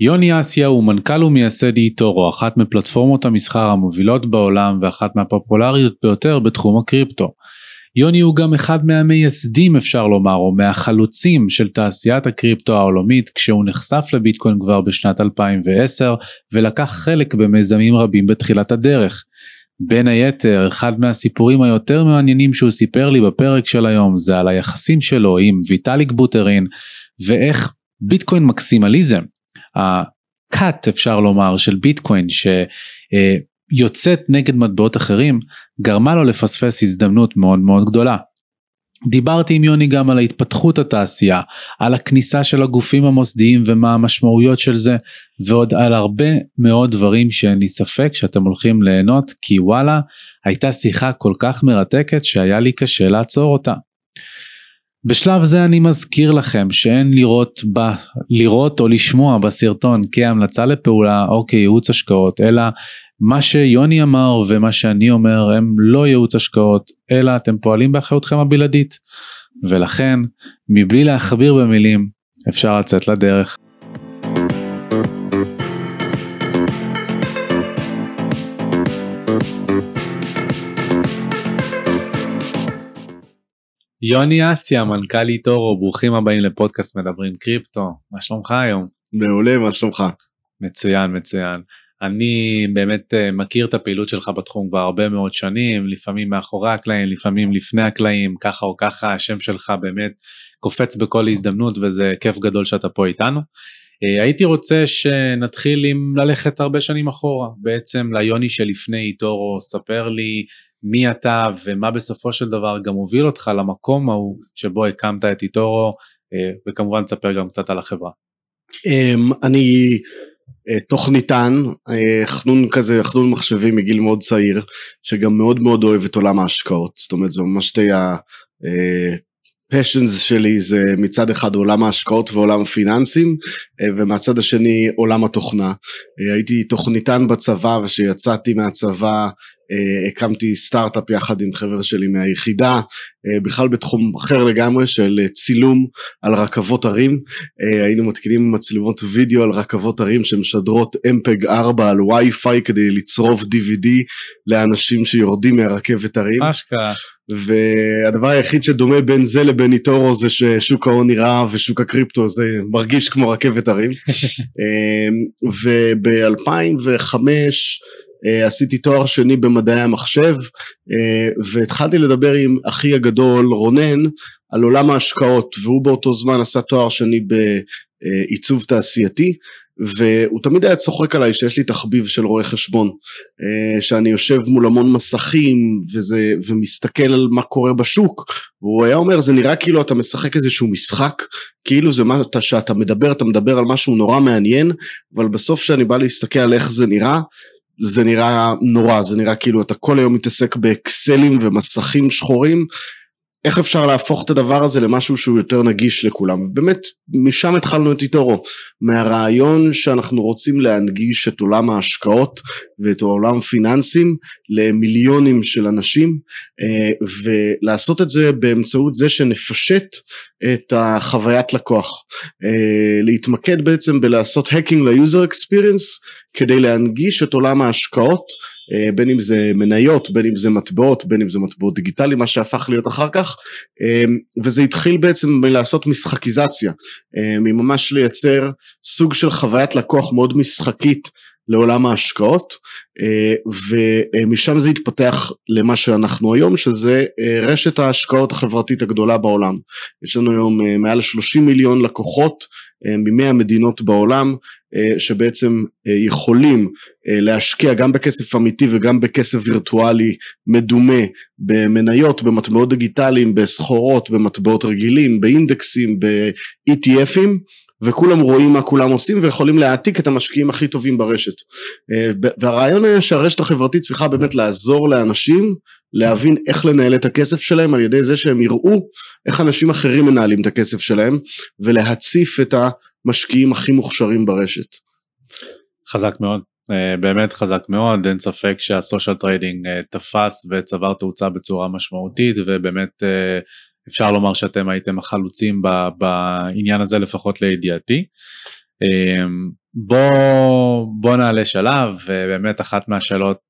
יוני אסיה הוא מנכ"ל ומייסד איטורו, אחת מפלטפורמות המסחר המובילות בעולם ואחת מהפופולריות ביותר בתחום הקריפטו. יוני הוא גם אחד מהמייסדים אפשר לומר, או מהחלוצים של תעשיית הקריפטו העולמית כשהוא נחשף לביטקוין כבר בשנת 2010 ולקח חלק במיזמים רבים בתחילת הדרך. בין היתר, אחד מהסיפורים היותר מעניינים שהוא סיפר לי בפרק של היום זה על היחסים שלו עם ויטאליק בוטרין ואיך ביטקוין מקסימליזם, הקאט אפשר לומר של ביטקוין שיוצאת נגד מטבעות אחרים, גרמה לו לפספס הזדמנות מאוד מאוד גדולה. דיברתי עם יוני גם על ההתפתחות התעשייה, על הכניסה של הגופים המוסדיים ומה המשמעויות של זה, ועוד על הרבה מאוד דברים שאין לי ספק שאתם הולכים ליהנות, כי וואלה, הייתה שיחה כל כך מרתקת שהיה לי קשה לעצור אותה. בשלב זה אני מזכיר לכם שאין לראות, ב, לראות או לשמוע בסרטון כהמלצה לפעולה או כייעוץ השקעות, אלא מה שיוני אמר ומה שאני אומר הם לא ייעוץ השקעות, אלא אתם פועלים באחריותכם הבלעדית. ולכן, מבלי להכביר במילים, אפשר לצאת לדרך. יוני אסיה, מנכ"ל איטורו, ברוכים הבאים לפודקאסט מדברים קריפטו, מה שלומך היום? מעולה, מה שלומך? מצוין, מצוין. אני באמת אה, מכיר את הפעילות שלך בתחום כבר הרבה מאוד שנים, לפעמים מאחורי הקלעים, לפעמים לפני הקלעים, ככה או ככה השם שלך באמת קופץ בכל הזדמנות וזה כיף גדול שאתה פה איתנו. אה, הייתי רוצה שנתחיל עם ללכת הרבה שנים אחורה, בעצם ליוני שלפני איטורו, ספר לי מי אתה ומה בסופו של דבר גם הוביל אותך למקום ההוא שבו הקמת את איטורו, אה, וכמובן תספר גם קצת על החברה. אמ, אני אה, תוכניתן, אה, חנון כזה, חנון מחשבי מגיל מאוד צעיר, שגם מאוד מאוד אוהב את עולם ההשקעות, זאת אומרת זה ממש שתי הפשנס שלי זה מצד אחד עולם ההשקעות ועולם הפיננסים ומהצד השני עולם התוכנה. הייתי תוכניתן בצבא וכשיצאתי מהצבא אה, הקמתי סטארט-אפ יחד עם חבר שלי מהיחידה, אה, בכלל בתחום אחר לגמרי של אה, צילום על רכבות הרים, היינו מתקינים מצלמות וידאו על רכבות הרים שמשדרות MPEG 4 על וי-פיי כדי לצרוב DVD לאנשים שיורדים מהרכבת הרים. אשכרה. והדבר היחיד שדומה בין זה לבין איטורו זה ששוק ההון נראה ושוק הקריפטו זה מרגיש כמו רכבת הרים. וב-2005 אה, עשיתי תואר שני במדעי המחשב אה, והתחלתי לדבר עם אחי הגדול רונן על עולם ההשקעות והוא באותו זמן עשה תואר שני בעיצוב תעשייתי והוא תמיד היה צוחק עליי שיש לי תחביב של רואה חשבון אה, שאני יושב מול המון מסכים וזה, ומסתכל על מה קורה בשוק. והוא היה אומר זה נראה כאילו אתה משחק איזשהו משחק כאילו זה מה שאתה מדבר אתה מדבר על משהו נורא מעניין אבל בסוף שאני בא להסתכל על איך זה נראה זה נראה נורא, זה נראה כאילו אתה כל היום מתעסק באקסלים ומסכים שחורים, איך אפשר להפוך את הדבר הזה למשהו שהוא יותר נגיש לכולם, באמת משם התחלנו את איתורו, מהרעיון שאנחנו רוצים להנגיש את עולם ההשקעות ואת עולם פיננסים למיליונים של אנשים אה, ולעשות את זה באמצעות זה שנפשט את החוויית לקוח, אה, להתמקד בעצם בלעשות hacking ל user experience כדי להנגיש את עולם ההשקעות בין אם זה מניות, בין אם זה מטבעות, בין אם זה מטבעות דיגיטליים, מה שהפך להיות אחר כך, אה, וזה התחיל בעצם מלעשות משחקיזציה, אה, מממש לייצר סוג של חוויית לקוח מאוד משחקית לעולם ההשקעות ומשם זה התפתח למה שאנחנו היום שזה רשת ההשקעות החברתית הגדולה בעולם. יש לנו היום מעל 30 מיליון לקוחות ממאה מדינות בעולם שבעצם יכולים להשקיע גם בכסף אמיתי וגם בכסף וירטואלי מדומה במניות, במטבעות דיגיטליים, בסחורות, במטבעות רגילים, באינדקסים, ב-ETFים וכולם רואים מה כולם עושים ויכולים להעתיק את המשקיעים הכי טובים ברשת. אה, והרעיון היה שהרשת החברתית צריכה באמת לעזור לאנשים להבין איך לנהל את הכסף שלהם על ידי זה שהם יראו איך אנשים אחרים מנהלים את הכסף שלהם ולהציף את המשקיעים הכי מוכשרים ברשת. חזק מאוד. אה, באמת חזק מאוד. אין ספק שה social trading אה, תפס וצבר תאוצה בצורה משמעותית ובאמת אפשר לומר שאתם הייתם החלוצים בעניין הזה לפחות לידיעתי. אמ, בוא, בוא נעלה שלב, ובאמת אחת מהשאלות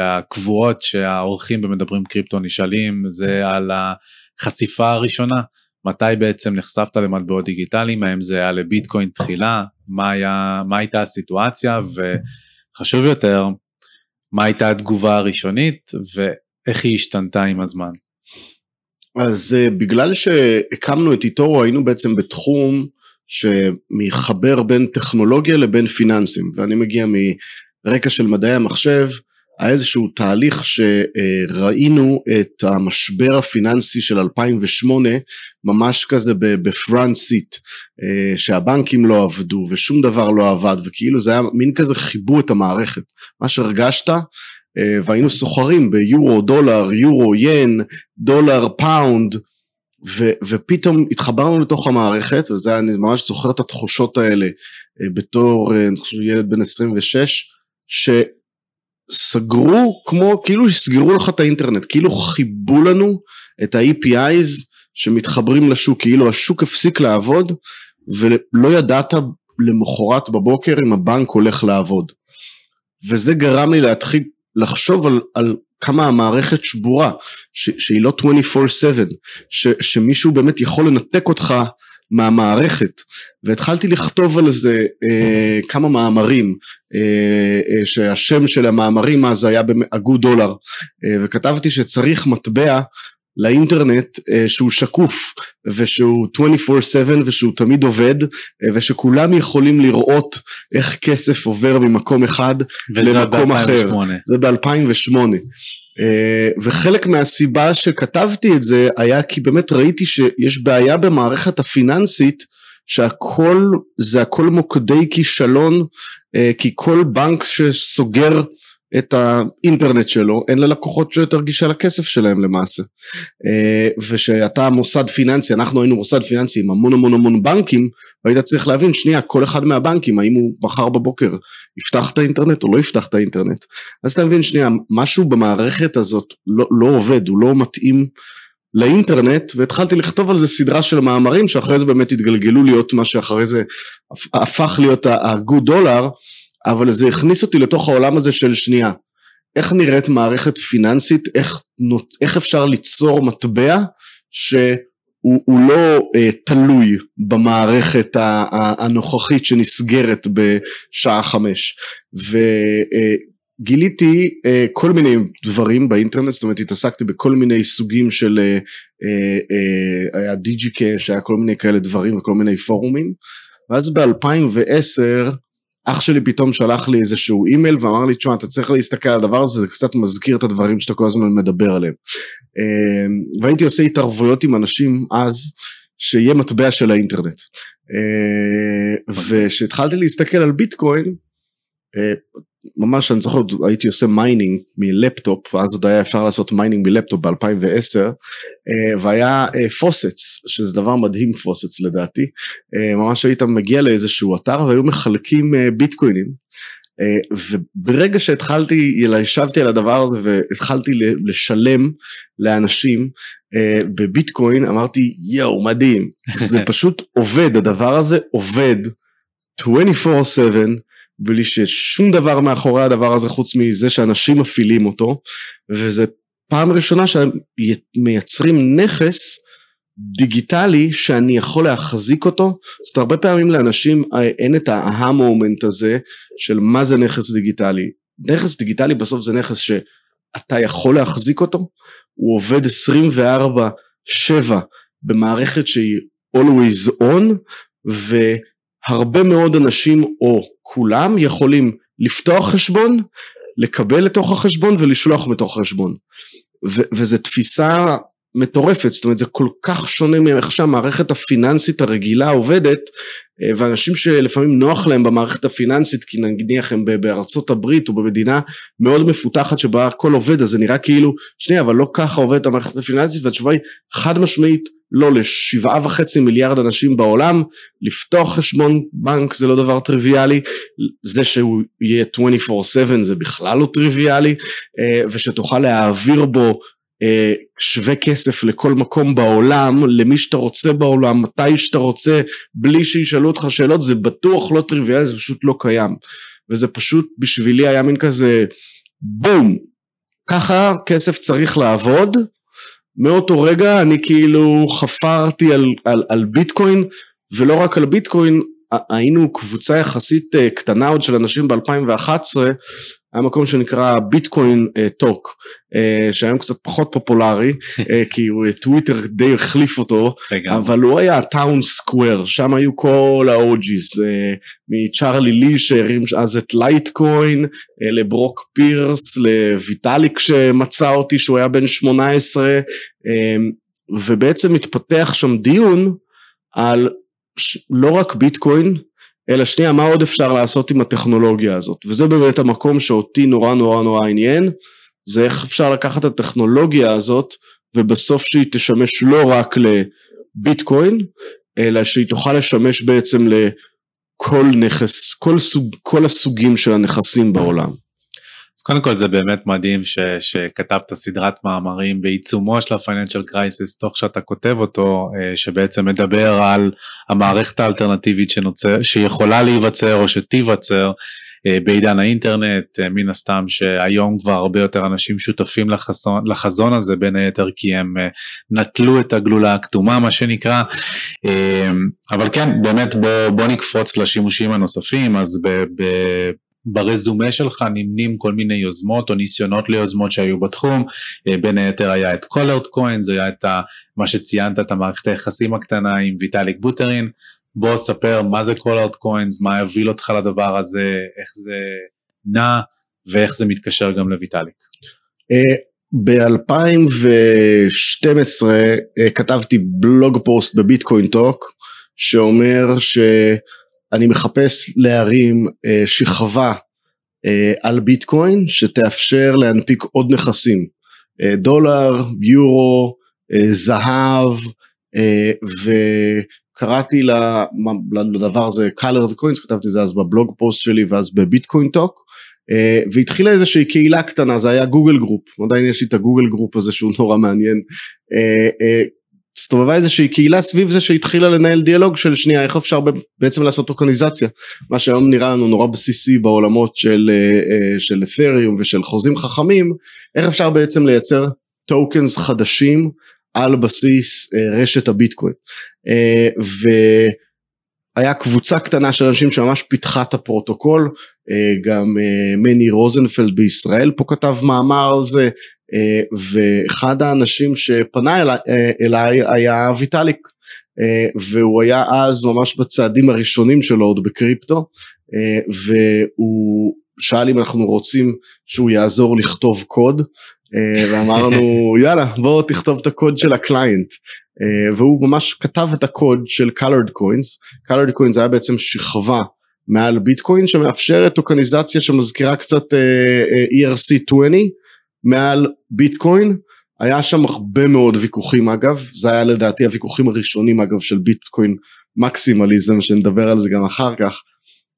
הקבועות שהאורחים במדברים קריפטו נשאלים זה על החשיפה הראשונה. מתי בעצם נחשפת למטבעות דיגיטליים, האם זה היה לביטקוין תחילה, מה, היה, מה הייתה הסיטואציה, וחשוב יותר, מה הייתה התגובה הראשונית ואיך היא השתנתה עם הזמן. אז uh, בגלל שהקמנו את איטורו היינו בעצם בתחום שמחבר בין טכנולוגיה לבין פיננסים ואני מגיע מרקע של מדעי המחשב היה איזשהו תהליך שראינו את המשבר הפיננסי של 2008 ממש כזה בפרונט סיט אה, שהבנקים לא עבדו ושום דבר לא עבד וכאילו זה היה מין כזה חיבו את המערכת. מה שהרגשת אה, והיינו סוחרים ביורו דולר יורו ין דולר pound ו, ופתאום התחברנו לתוך המערכת וזה אני ממש זוכר את התחושות האלה אה, בתור אני חושב ילד בן 26 שסגרו כמו כאילו סגרו לך את האינטרנט כאילו כיבו לנו את ה-APIs שמתחברים לשוק כאילו השוק הפסיק לעבוד ולא ידעת למחרת בבוקר אם הבנק הולך לעבוד. וזה גרם לי להתחיל לחשוב על, על כמה המערכת שבורה, ש, שהיא לא 24/7, ש, שמישהו באמת יכול לנתק אותך מהמערכת. והתחלתי לכתוב על זה אה, כמה מאמרים אה, אה, שהשם של המאמרים אז היה הגוד דולר אה, וכתבתי שצריך מטבע לאינטרנט אה, שהוא שקוף ושהוא 24/7 ושהוא תמיד עובד אה, ושכולם יכולים לראות איך כסף עובר ממקום אחד למקום אחר. זה ב-2008. אה, וחלק מהסיבה שכתבתי את זה היה כי באמת ראיתי שיש בעיה במערכת הפיננסית שהכל זה הכל מוקדי כישלון כי כל בנק שסוגר את האינטרנט שלו, אין ללקוחות יותר גישה לכסף שלהם למעשה. אה, ושאתה מוסד פיננסי, אנחנו היינו מוסד פיננסי עם המון המון המון בנקים, והיית צריך להבין, שנייה, כל אחד מהבנקים, האם הוא מחר בבוקר יפתח את האינטרנט או לא יפתח את האינטרנט. אז אתה מבין, שנייה, משהו במערכת הזאת לא, לא עובד, הוא לא מתאים לאינטרנט, והתחלתי לכתוב על זה סדרה של מאמרים, שאחרי זה באמת התגלגלו להיות מה שאחרי זה הפך להיות ה-good dollar. אבל זה הכניס אותי לתוך העולם הזה של שנייה, איך נראית מערכת פיננסית, איך, איך אפשר ליצור מטבע שהוא לא אה, תלוי במערכת הנוכחית שנסגרת בשעה חמש. וגיליתי אה, אה, כל מיני דברים באינטרנט, זאת אומרת התעסקתי בכל מיני סוגים של, אה, אה, אה, היה דיג'י קאש, היה כל מיני כאלה דברים וכל מיני פורומים, ואז ב-2010 אח שלי פתאום שלח לי איזשהו אימייל ואמר לי, תשמע, אתה צריך להסתכל על הדבר הזה, זה קצת מזכיר את הדברים שאתה כל הזמן מדבר עליהם. אמ, והייתי עושה התערבויות עם אנשים אז, שיהיה מטבע של האינטרנט. אמ, וכשהתחלתי להסתכל על ביטקוין, אה, ממש אני זוכר הייתי עושה mining מלפטופ ואז עוד היה אפשר לעשות mining מלפטופ ב-2010 אה, והיה posts אה, שזה דבר מדהים posts לדעתי. ממש היית מגיע לאיזשהו אתר והיו מחלקים ביטקוינים. וברגע שהתחלתי, ישבתי על הדבר הזה והתחלתי לשלם לאנשים בביטקוין, אמרתי יואו מדהים, זה פשוט עובד, הדבר הזה עובד. 24/7 בלי ששום דבר מאחורי הדבר הזה חוץ מזה שאנשים מפעילים אותו וזה פעם ראשונה שמייצרים נכס דיגיטלי שאני יכול להחזיק אותו. זאת הרבה פעמים לאנשים אה, אין את ההה מומנט הזה של מה זה נכס דיגיטלי. נכס דיגיטלי בסוף זה נכס שאתה יכול להחזיק אותו. הוא עובד 24/7 במערכת שהיא always on ו... הרבה מאוד אנשים או כולם יכולים לפתוח חשבון, לקבל לתוך החשבון ולשלוח מתוך החשבון. וזו תפיסה מטורפת, זאת אומרת זה כל כך שונה מאיך שהמערכת הפיננסית הרגילה עובדת אה, ואנשים שלפעמים נוח להם במערכת הפיננסית כי נניח הם בארצות הברית או במדינה מאוד מפותחת שבה הכל עובד אז זה נראה כאילו שנייה אבל לא ככה עובדת המערכת הפיננסית והתשובה היא חד משמעית לא לשבעה וחצי מיליארד אנשים בעולם לפתוח חשבון בנק זה לא דבר טריוויאלי זה שהוא יהיה 24/7 זה בכלל לא טריוויאלי אה, ושתוכל להעביר בו אה, שווה כסף לכל מקום בעולם, למי שאתה רוצה בעולם, מתי שאתה רוצה, בלי שישאלו אותך שאלות, זה בטוח לא טריוויאלי, זה פשוט לא קיים. וזה פשוט בשבילי היה מין כזה בום, ככה כסף צריך לעבוד. מאותו רגע אני כאילו חפרתי על, על, על ביטקוין, ולא רק על ביטקוין, היינו קבוצה יחסית אה, קטנה עוד של אנשים ב-2011 היה מקום שנקרא Bitcoin Talk אה, שהיום קצת פחות פופולרי אה, כי טוויטר די החליף אותו אבל הוא היה town square שם היו כל ה OGs מצ'ארלי לי שהרים אז את לייטקוין לברוק פירס לויטאליק שמצא אותי שהוא היה בן 18 אה, ובעצם התפתח שם דיון על לא רק ביטקוין אלא שנייה מה עוד אפשר לעשות עם הטכנולוגיה הזאת? וזה באמת המקום שאותי נורא נורא נורא עניין זה איך אפשר לקחת את הטכנולוגיה הזאת ובסוף שהיא תשמש לא רק לביטקוין אלא שהיא תוכל לשמש בעצם לכל נכס כל סוג כל הסוגים של הנכסים בעולם אז קודם כל זה באמת מדהים ש, שכתבת סדרת מאמרים בעיצומו של הפייננשל קרייסיס תוך שאתה כותב אותו אה, שבעצם מדבר על המערכת האלטרנטיבית שנוצר, שיכולה להיווצר או שתיווצר אה, בעידן האינטרנט אה, מן הסתם שהיום כבר הרבה יותר אנשים שותפים לחזון, לחזון הזה בין היתר כי הם נטלו את הגלולה הכתומה מה שנקרא. אבל כן באמת בוא, בוא נקפוץ לשימושים הנוספים אז ב, ב, ברזומה שלך נמנים כל מיני יוזמות או ניסיונות ליוזמות שהיו בתחום, אה, בין היתר היה את קולרד קוינס, היה את ה, מה שציינת, את המערכת היחסים הקטנה עם ויטאליק בוטרין, בוא ספר מה זה colored coins, מה הוביל אותך לדבר הזה, איך זה נע ואיך זה מתקשר גם לויטאליק. אה, ב-2012 אה, כתבתי blog post ב Bitcoin Talk שאומר ש... אני מחפש להרים אה, שכבה אה, על ביטקוין שתאפשר להנפיק עוד נכסים, אה, דולר, יורו, אה, זהב, אה, וקראתי לדבר הזה colored coins, כתבתי את זה אז ב blog post שלי ואז ב Bitcoin Talk, אה, והתחילה איזושהי קהילה קטנה, זה היה Google Group, עדיין יש לי את ה Google Group הזה שהוא נורא מעניין. הסתובבה איזושהי קהילה סביב זה שהתחילה לנהל דיאלוג של שנייה איך אפשר בעצם לעשות טוקניזציה. מה שהיום נראה לנו נורא בסיסי בעולמות של, אה, אה, של אתריום ושל חוזים חכמים איך אפשר בעצם לייצר tokens חדשים על בסיס אה, רשת הביטקוין. והיה קבוצה קטנה של אנשים שממש פיתחה את הפרוטוקול גם מני רוזנפלד בישראל פה כתב מאמר על זה ואחד האנשים שפנה אליי, אה, אליי היה ויטאליק אה, והוא היה אז ממש בצעדים הראשונים שלו עוד בקריפטו. והוא שאל אם אנחנו רוצים שהוא יעזור לכתוב קוד. ואמרנו יאללה בוא תכתוב את הקוד של הקליינט. והוא ממש כתב את הקוד של colored coins, colored coins היה בעצם שכבה מעל ביטקוין שמאפשרת טוקניזציה שמזכירה קצת ERC20 מעל ביטקוין. היה שם הרבה מאוד ויכוחים אגב. זה היה לדעתי הוויכוחים הראשונים אגב של ביטקוין מקסימליזם שנדבר על זה גם אחר כך.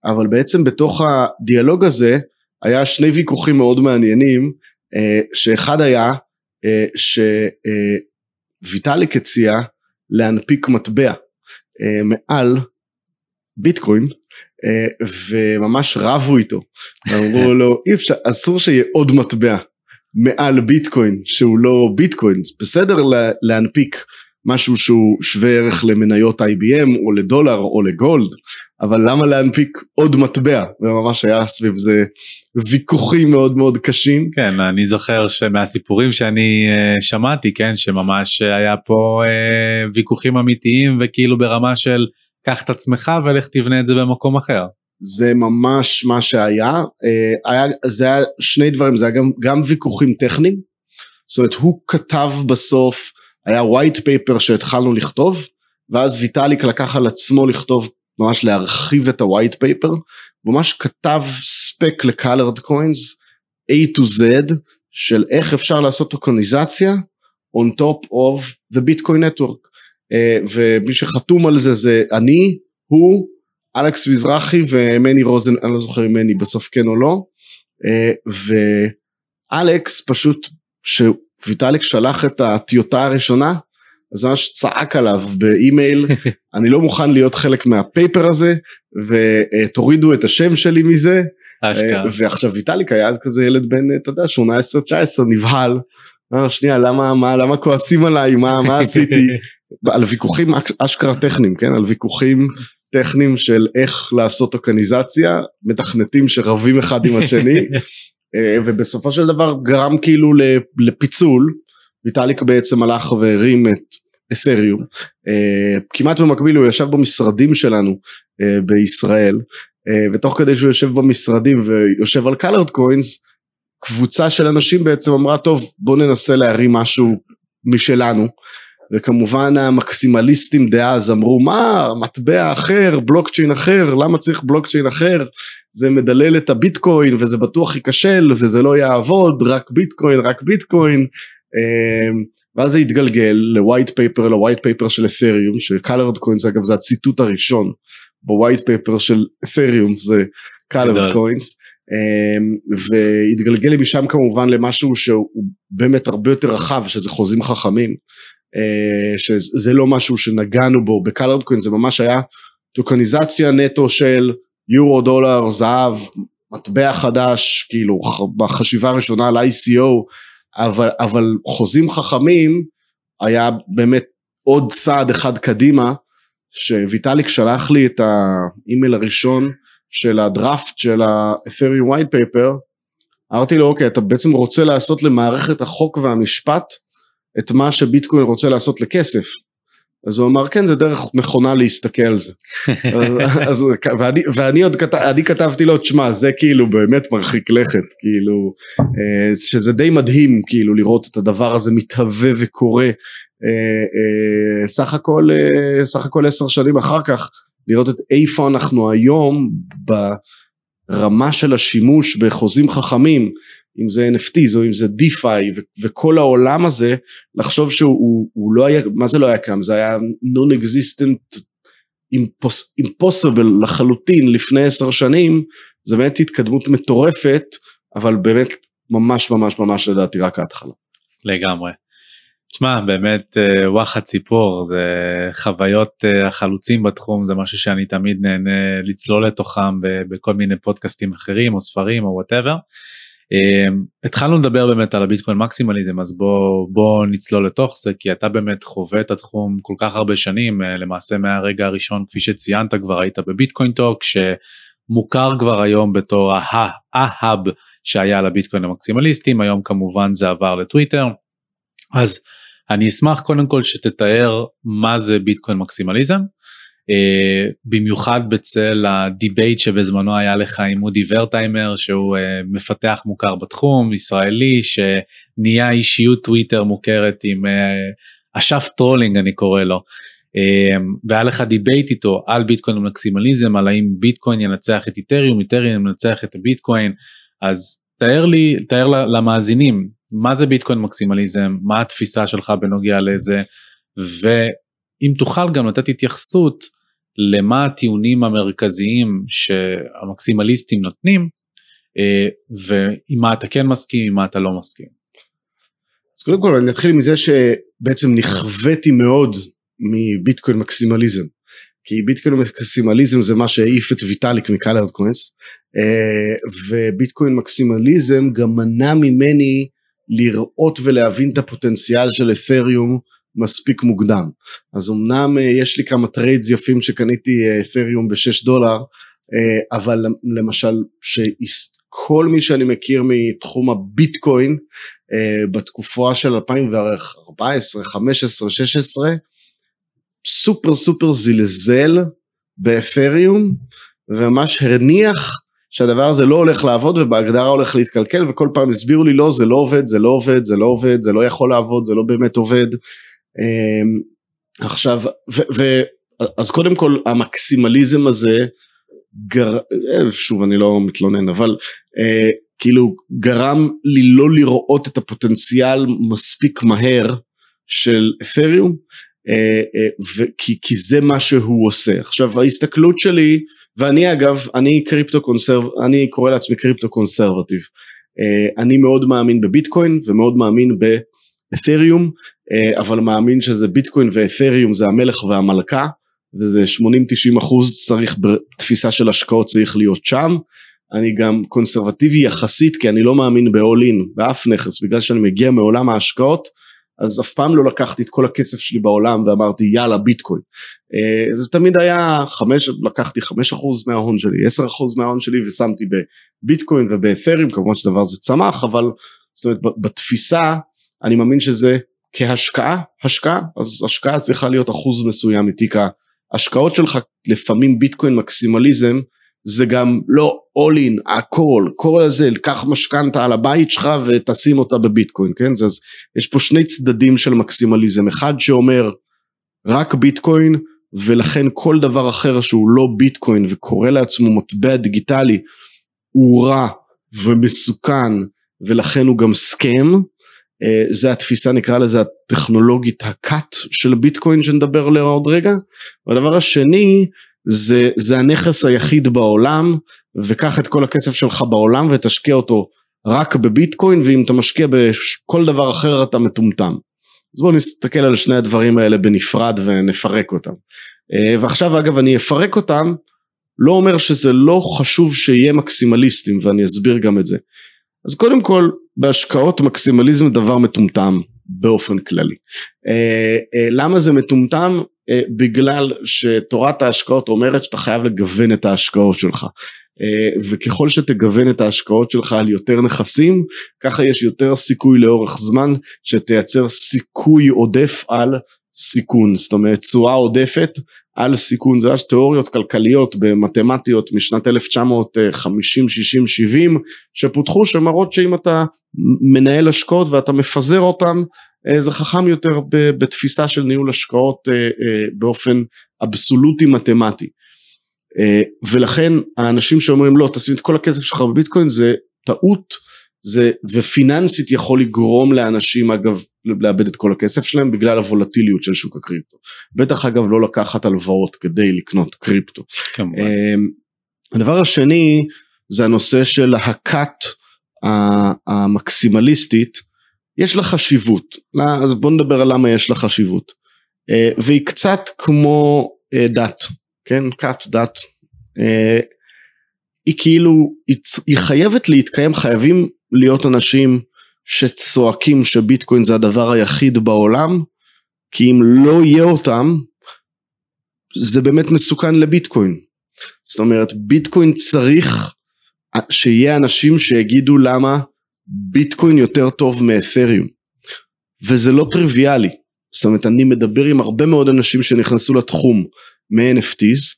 אבל בעצם בתוך הדיאלוג הזה היה שני ויכוחים מאוד מעניינים אה, שאחד היה אה, שוויטאליק הציע להנפיק מטבע אה, מעל ביטקוין וממש רבו איתו. אמרו לו אי אפשר אסור שיהיה עוד מטבע מעל ביטקוין שהוא לא ביטקוין בסדר להנפיק משהו שהוא שווה ערך למניות IBM או לדולר או לגולד אבל למה להנפיק עוד מטבע וממש היה סביב זה ויכוחים מאוד מאוד קשים. כן אני זוכר שמהסיפורים שאני uh, שמעתי כן שממש היה פה uh, ויכוחים אמיתיים וכאילו ברמה של קח את עצמך ולך תבנה את זה במקום אחר. זה ממש מה שהיה, אה, היה זה היה שני דברים, זה היה גם, גם ויכוחים טכניים, זאת אומרת הוא כתב בסוף, היה white paper שהתחלנו לכתוב, ואז ויטאליק לקח על עצמו לכתוב, ממש להרחיב את ה-white paper, הוא ממש כתב ספק ל-colored coins, A to Z, של איך אפשר לעשות טוקניזציה on top of the bitcoin network, אה, ומי שחתום על זה זה אני, הוא, אלכס מזרחי ומני רוזן, אני לא זוכר אם מני בסוף כן או לא, אה, ואלכס פשוט, שהוא ויטאליק שלח את הטיוטה הראשונה, אז ממש צעק עליו באימייל, אני לא מוכן להיות חלק מהפייפר הזה, ותורידו את השם שלי מזה. אשכרה. ועכשיו ויטאליק היה אז כזה ילד בן, אתה יודע, 18-19, נבהל. אמר, שנייה, למה, מה, למה כועסים עליי, מה, מה עשיתי? על ויכוחים אשכרה טכניים, כן? על ויכוחים טכניים של איך לעשות טוקניזציה, מתכנתים שרבים אחד עם השני, אה, ובסופו של דבר גרם כאילו לפיצול, ויטאליק בעצם הלך והרים את את'ריום, אה, כמעט במקביל הוא ישב במשרדים שלנו אה, בישראל, ותוך כדי שהוא יושב במשרדים ויושב על קלרד קוינס, קבוצה של אנשים בעצם אמרה טוב בוא ננסה להרים משהו משלנו וכמובן המקסימליסטים דאז אמרו מה מטבע אחר בלוקצ'יין אחר למה צריך בלוקצ'יין אחר? זה מדלל את הביטקוין וזה בטוח ייכשל וזה לא יעבוד רק ביטקוין רק ביטקוין. אמ, ואז זה התגלגל ל white paper ל white paper של את'ריום ש colored coins אגב זה הציטוט הראשון ב white paper של את'ריום זה colored coins. אמ, והתגלגל משם כמובן למשהו שהוא באמת הרבה יותר רחב שזה חוזים חכמים שזה לא משהו שנגענו בו. בקלרד קוין זה ממש היה טוקניזציה נטו של יורו דולר זהב מטבע חדש כאילו בחשיבה הראשונה על ICO אבל, אבל חוזים חכמים היה באמת עוד צעד אחד קדימה שוויטאליק שלח לי את האימייל הראשון של הדראפט של ה-Ethereum white paper, אמרתי לו אוקיי אתה בעצם רוצה לעשות למערכת החוק והמשפט את מה שביטקוין רוצה לעשות לכסף. אז הוא אמר כן זה דרך נכונה להסתכל על זה. אז, ואני, ואני עוד כתב, אני כתבתי לו תשמע זה כאילו באמת מרחיק לכת כאילו אה, שזה די מדהים כאילו לראות את הדבר הזה מתהווה וקורה אה, אה, סך הכל סך הכל עשר שנים אחר כך לראות את איפה אנחנו היום ברמה של השימוש בחוזים חכמים, אם זה NFTs או אם זה DeFi ו- וכל העולם הזה, לחשוב שהוא לא היה, מה זה לא היה קם? זה היה non-existent, impossible לחלוטין לפני עשר שנים, זה באמת התקדמות מטורפת, אבל באמת ממש ממש ממש לדעתי רק ההתחלה. לגמרי. תשמע באמת אה, וואחד ציפור זה חוויות אה, החלוצים בתחום זה משהו שאני תמיד נהנה לצלול לתוכם בכל מיני פודקאסטים אחרים או ספרים או whatever. אה, התחלנו לדבר באמת על ה Bitcoin maximalism אז בוא בוא נצלול לתוך זה כי אתה באמת חווה את התחום כל כך הרבה שנים למעשה מהרגע הראשון כפי שציינת כבר היית ב Bitcoin Talk שמוכר כבר היום בתור ה hub שהיה לביטקוין המקסימליסטים היום כמובן זה עבר לטוויטר. אז אני אשמח קודם כל שתתאר מה זה Bitcoin maximalism, במיוחד בצל ה debate שבזמנו היה לך עם אודי ורטיימר שהוא אה, מפתח מוכר בתחום, ישראלי, שנהיה אישיות טוויטר מוכרת עם אה, אשף trolling אני קורא לו. והיה לך debate איתו על Bitcoin maximalism, על האם ביטקוין ינצח את איתריום, איתריום ינצח את הביטקוין, אז תאר לי, תאר למאזינים מה זה Bitcoin maximalism, מה התפיסה שלך בנוגע לזה, ואם תוכל גם לתת התייחסות למה הטיעונים המרכזיים שהמקסימליסטים נותנים, אה, ועם מה אתה כן מסכים, עם מה אתה לא מסכים. אז קודם כל אני אתחיל מזה שבעצם נכוויתי מאוד מביטקוין מקסימליזם. כי ביטקוין מקסימליזם זה מה שהעיף את ויטאליק מקלרד קוינס אה, וביטקוין מקסימליזם גם מנע ממני לראות ולהבין את הפוטנציאל של את'ריום מספיק מוקדם. אז אמנם אה, יש לי כמה trades יפים שקניתי את'ריום ב-6 דולר, אה, אבל למשל שכל מי שאני מכיר מתחום הביטקוין אה, בתקופה של 2014, 15, 16, סופר סופר זלזל באת'ריום וממש הזניח שהדבר הזה לא הולך לעבוד ובהגדרה הולך להתקלקל וכל פעם הסבירו לי לא זה לא עובד זה לא עובד זה לא עובד זה לא יכול לעבוד זה לא באמת עובד עכשיו ו, ו, אז קודם כל המקסימליזם הזה גר, אה, שוב אני לא מתלונן אבל אה, כאילו גרם לי לא לראות את הפוטנציאל מספיק מהר של את'ריום אה, אה, כי, כי זה מה שהוא עושה עכשיו ההסתכלות שלי ואני אגב, אני קריפטו קונסרב, אני קורא לעצמי קריפטו קונסרבטיב. Uh, אני מאוד מאמין בביטקוין ומאוד מאמין אתריום, אה, אבל מאמין שזה ביטקוין ואתריום זה המלך והמלכה, וזה 80-90 אחוז צריך בתפיסה של השקעות צריך להיות שם. אני גם קונסרבטיבי יחסית כי אני לא מאמין ב-all in באף נכס בגלל שאני מגיע מעולם ההשקעות אז אף פעם לא לקחתי את כל הכסף שלי בעולם ואמרתי יאללה ביטקוין. אה, זה תמיד היה חמש, לקחתי חמש אחוז מההון שלי, עשר אחוז מההון שלי ושמתי בביטקוין ובאתרים, כמובן שדבר זה צמח, אבל זאת אומרת בתפיסה אני מאמין שזה כהשקעה, השקעה, אז השקעה צריכה להיות אחוז מסוים מתיק ההשקעות שלך, לפעמים ביטקוין מקסימליזם זה גם לא all in הכל כל הזה קח משכנתה על הבית שלך ותשים אותה בביטקוין כן? אז יש פה שני צדדים של מקסימליזם אחד שאומר רק ביטקוין ולכן כל דבר אחר שהוא לא ביטקוין וקורא לעצמו מטבע דיגיטלי הוא רע ומסוכן ולכן הוא גם סכם זה התפיסה נקרא לזה הטכנולוגית הקאט של ביטקוין שנדבר עליה עוד רגע והדבר השני זה, זה הנכס היחיד בעולם וקח את כל הכסף שלך בעולם ותשקיע אותו רק בביטקוין ואם אתה משקיע בכל דבר אחר אתה מטומטם. אז בואו נסתכל על שני הדברים האלה בנפרד ונפרק אותם. אה, ועכשיו אגב אני אפרק אותם לא אומר שזה לא חשוב שיהיה מקסימליסטים ואני אסביר גם את זה. אז קודם כל בהשקעות מקסימליזם דבר מטומטם באופן כללי. אה, אה, למה זה מטומטם? אה, בגלל שתורת ההשקעות אומרת שאתה חייב לגוון את ההשקעות שלך וככל שתגוון את ההשקעות שלך על יותר נכסים ככה יש יותר סיכוי לאורך זמן שתייצר סיכוי עודף על סיכון זאת אומרת תשואה עודפת על סיכון זה יש תיאוריות כלכליות במתמטיות משנת 1950 60 70 שפותחו שמראות שאם אתה מנהל השקעות ואתה מפזר אותם אה, זה חכם יותר בתפיסה של ניהול השקעות אה, אה, באופן אבסולוטי מתמטי. ולכן האנשים שאומרים לא תשים את כל הכסף שלך בביטקוין זה טעות זה ופיננסית יכול לגרום לאנשים אגב לאבד את כל הכסף שלהם בגלל הוולטיליות של שוק הקריפטו. בטח אגב לא לקחת הלוואות כדי לקנות קריפטו. כמובן. הדבר השני זה הנושא של הכת המקסימליסטית. יש לה חשיבות. אז בוא נדבר על למה יש לה חשיבות. אה, והיא קצת כמו אה, דת כן? כת דת. אה, היא כאילו היא חייבת להתקיים חייבים להיות אנשים שצועקים שביטקוין זה הדבר היחיד בעולם כי אם לא יהיה אותם זה באמת מסוכן לביטקוין. זאת אומרת ביטקוין צריך שיהיה אנשים שיגידו למה ביטקוין יותר טוב מאתריום. וזה לא טריוויאלי. זאת אומרת אני מדבר עם הרבה מאוד אנשים שנכנסו לתחום מ-NFTs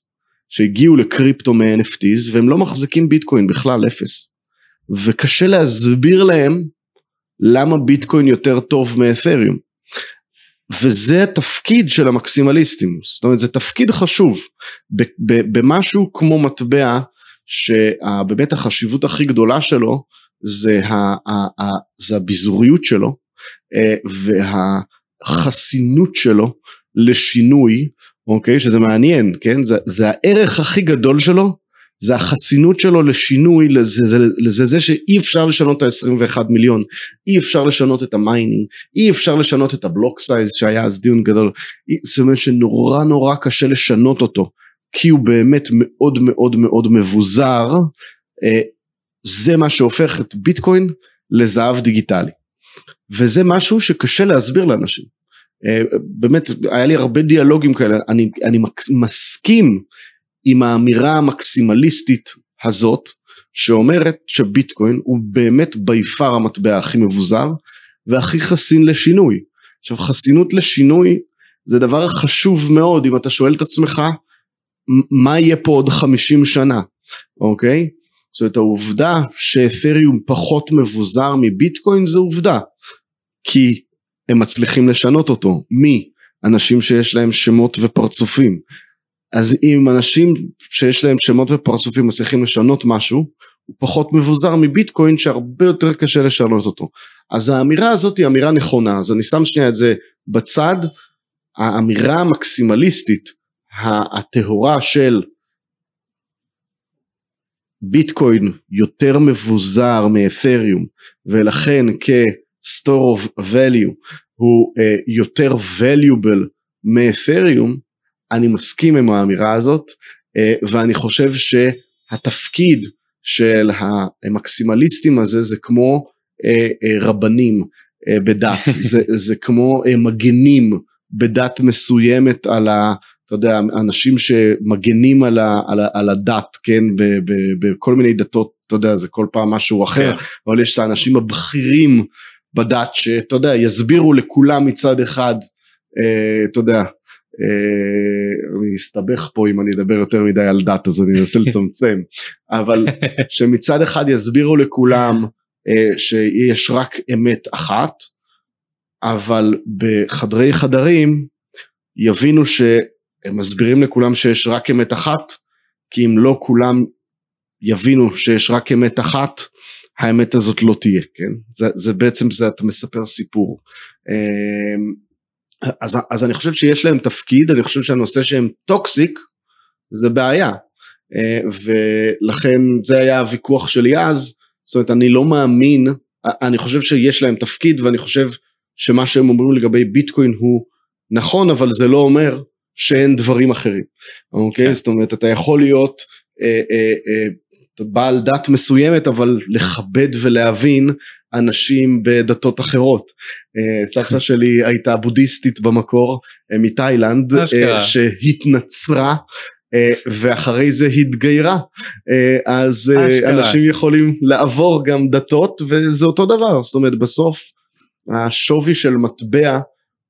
שהגיעו לקריפטו מ-NFTs והם לא מחזיקים ביטקוין בכלל אפס וקשה להסביר להם למה ביטקוין יותר טוב מאתריום. וזה התפקיד של המקסימליסטים זאת אומרת זה תפקיד חשוב. במשהו כמו מטבע שבאמת החשיבות הכי גדולה שלו זה, ה, ה, ה, זה הביזוריות שלו אה, והחסינות שלו לשינוי אוקיי? שזה מעניין כן? זה, זה הערך הכי גדול שלו זה החסינות שלו לשינוי לזה זה, לזה זה שאי אפשר לשנות את ה-21 מיליון אי אפשר לשנות את ה mining אי אפשר לשנות את ה block size שהיה אז דיון גדול. זאת אומרת שנורא נורא קשה לשנות אותו כי הוא באמת מאוד מאוד מאוד מבוזר. אה, זה מה שהופך את ביטקוין לזהב דיגיטלי. וזה משהו שקשה להסביר לאנשים. אה, באמת היה לי הרבה דיאלוגים כאלה. אני, אני מסכים עם האמירה המקסימליסטית הזאת שאומרת שביטקוין הוא באמת בי פאר המטבע הכי מבוזר והכי חסין לשינוי. עכשיו חסינות לשינוי זה דבר חשוב מאוד אם אתה שואל את עצמך מה יהיה פה עוד חמישים שנה אוקיי? זאת אומרת העובדה שאתריום פחות מבוזר מביטקוין זה עובדה כי הם מצליחים לשנות אותו מי אנשים שיש להם שמות ופרצופים אז אם אנשים שיש להם שמות ופרצופים מצליחים לשנות משהו הוא פחות מבוזר מביטקוין שהרבה יותר קשה לשנות אותו. אז האמירה הזאת היא אמירה נכונה אז אני שם שנייה את זה בצד. האמירה המקסימליסטית הטהורה של ביטקוין יותר מבוזר מאתריום ולכן store of value הוא uh, יותר valuable מאתריום, אני מסכים עם האמירה הזאת, uh, ואני חושב שהתפקיד של המקסימליסטים הזה זה כמו uh, uh, רבנים בדת, זה, זה כמו מגנים בדת מסוימת על ה... אתה יודע, אנשים שמגנים על, ה, על, ה, על הדת, כן, בכל מיני דתות, אתה יודע, זה כל פעם משהו אחר, כן. אבל יש את האנשים הבכירים בדת שאתה יודע, יסבירו לכולם מצד אחד, אה, אתה יודע, אה, אני אסתבך פה אם אני אדבר יותר מדי על דת אז אני אנסה לצמצם, אבל שמצד אחד יסבירו לכולם אה, שיש רק אמת אחת, אבל בחדרי חדרים יבינו שהם מסבירים לכולם שיש רק אמת אחת, כי אם לא כולם יבינו שיש רק אמת אחת, האמת הזאת לא תהיה, כן? זה, זה בעצם זה אתה מספר סיפור. אז, אז אני חושב שיש להם תפקיד, אני חושב שהנושא שהם טוקסיק זה בעיה. אה, ולכן זה היה הוויכוח שלי אז, זאת אומרת אני לא מאמין, אני חושב שיש להם תפקיד ואני חושב שמה שהם אומרים לגבי ביטקוין הוא נכון אבל זה לא אומר שאין דברים אחרים, אוקיי? כן. זאת אומרת אתה יכול להיות אה, אה, אה, בעל דת מסוימת אבל לכבד ולהבין אנשים בדתות אחרות. אה, סבתא שלי הייתה בודהיסטית במקור אה, מתאילנד אה, שהתנצרה ואחרי זה התגיירה. אז אנשים יכולים לעבור גם דתות וזה אותו דבר. זאת אומרת בסוף השווי של מטבע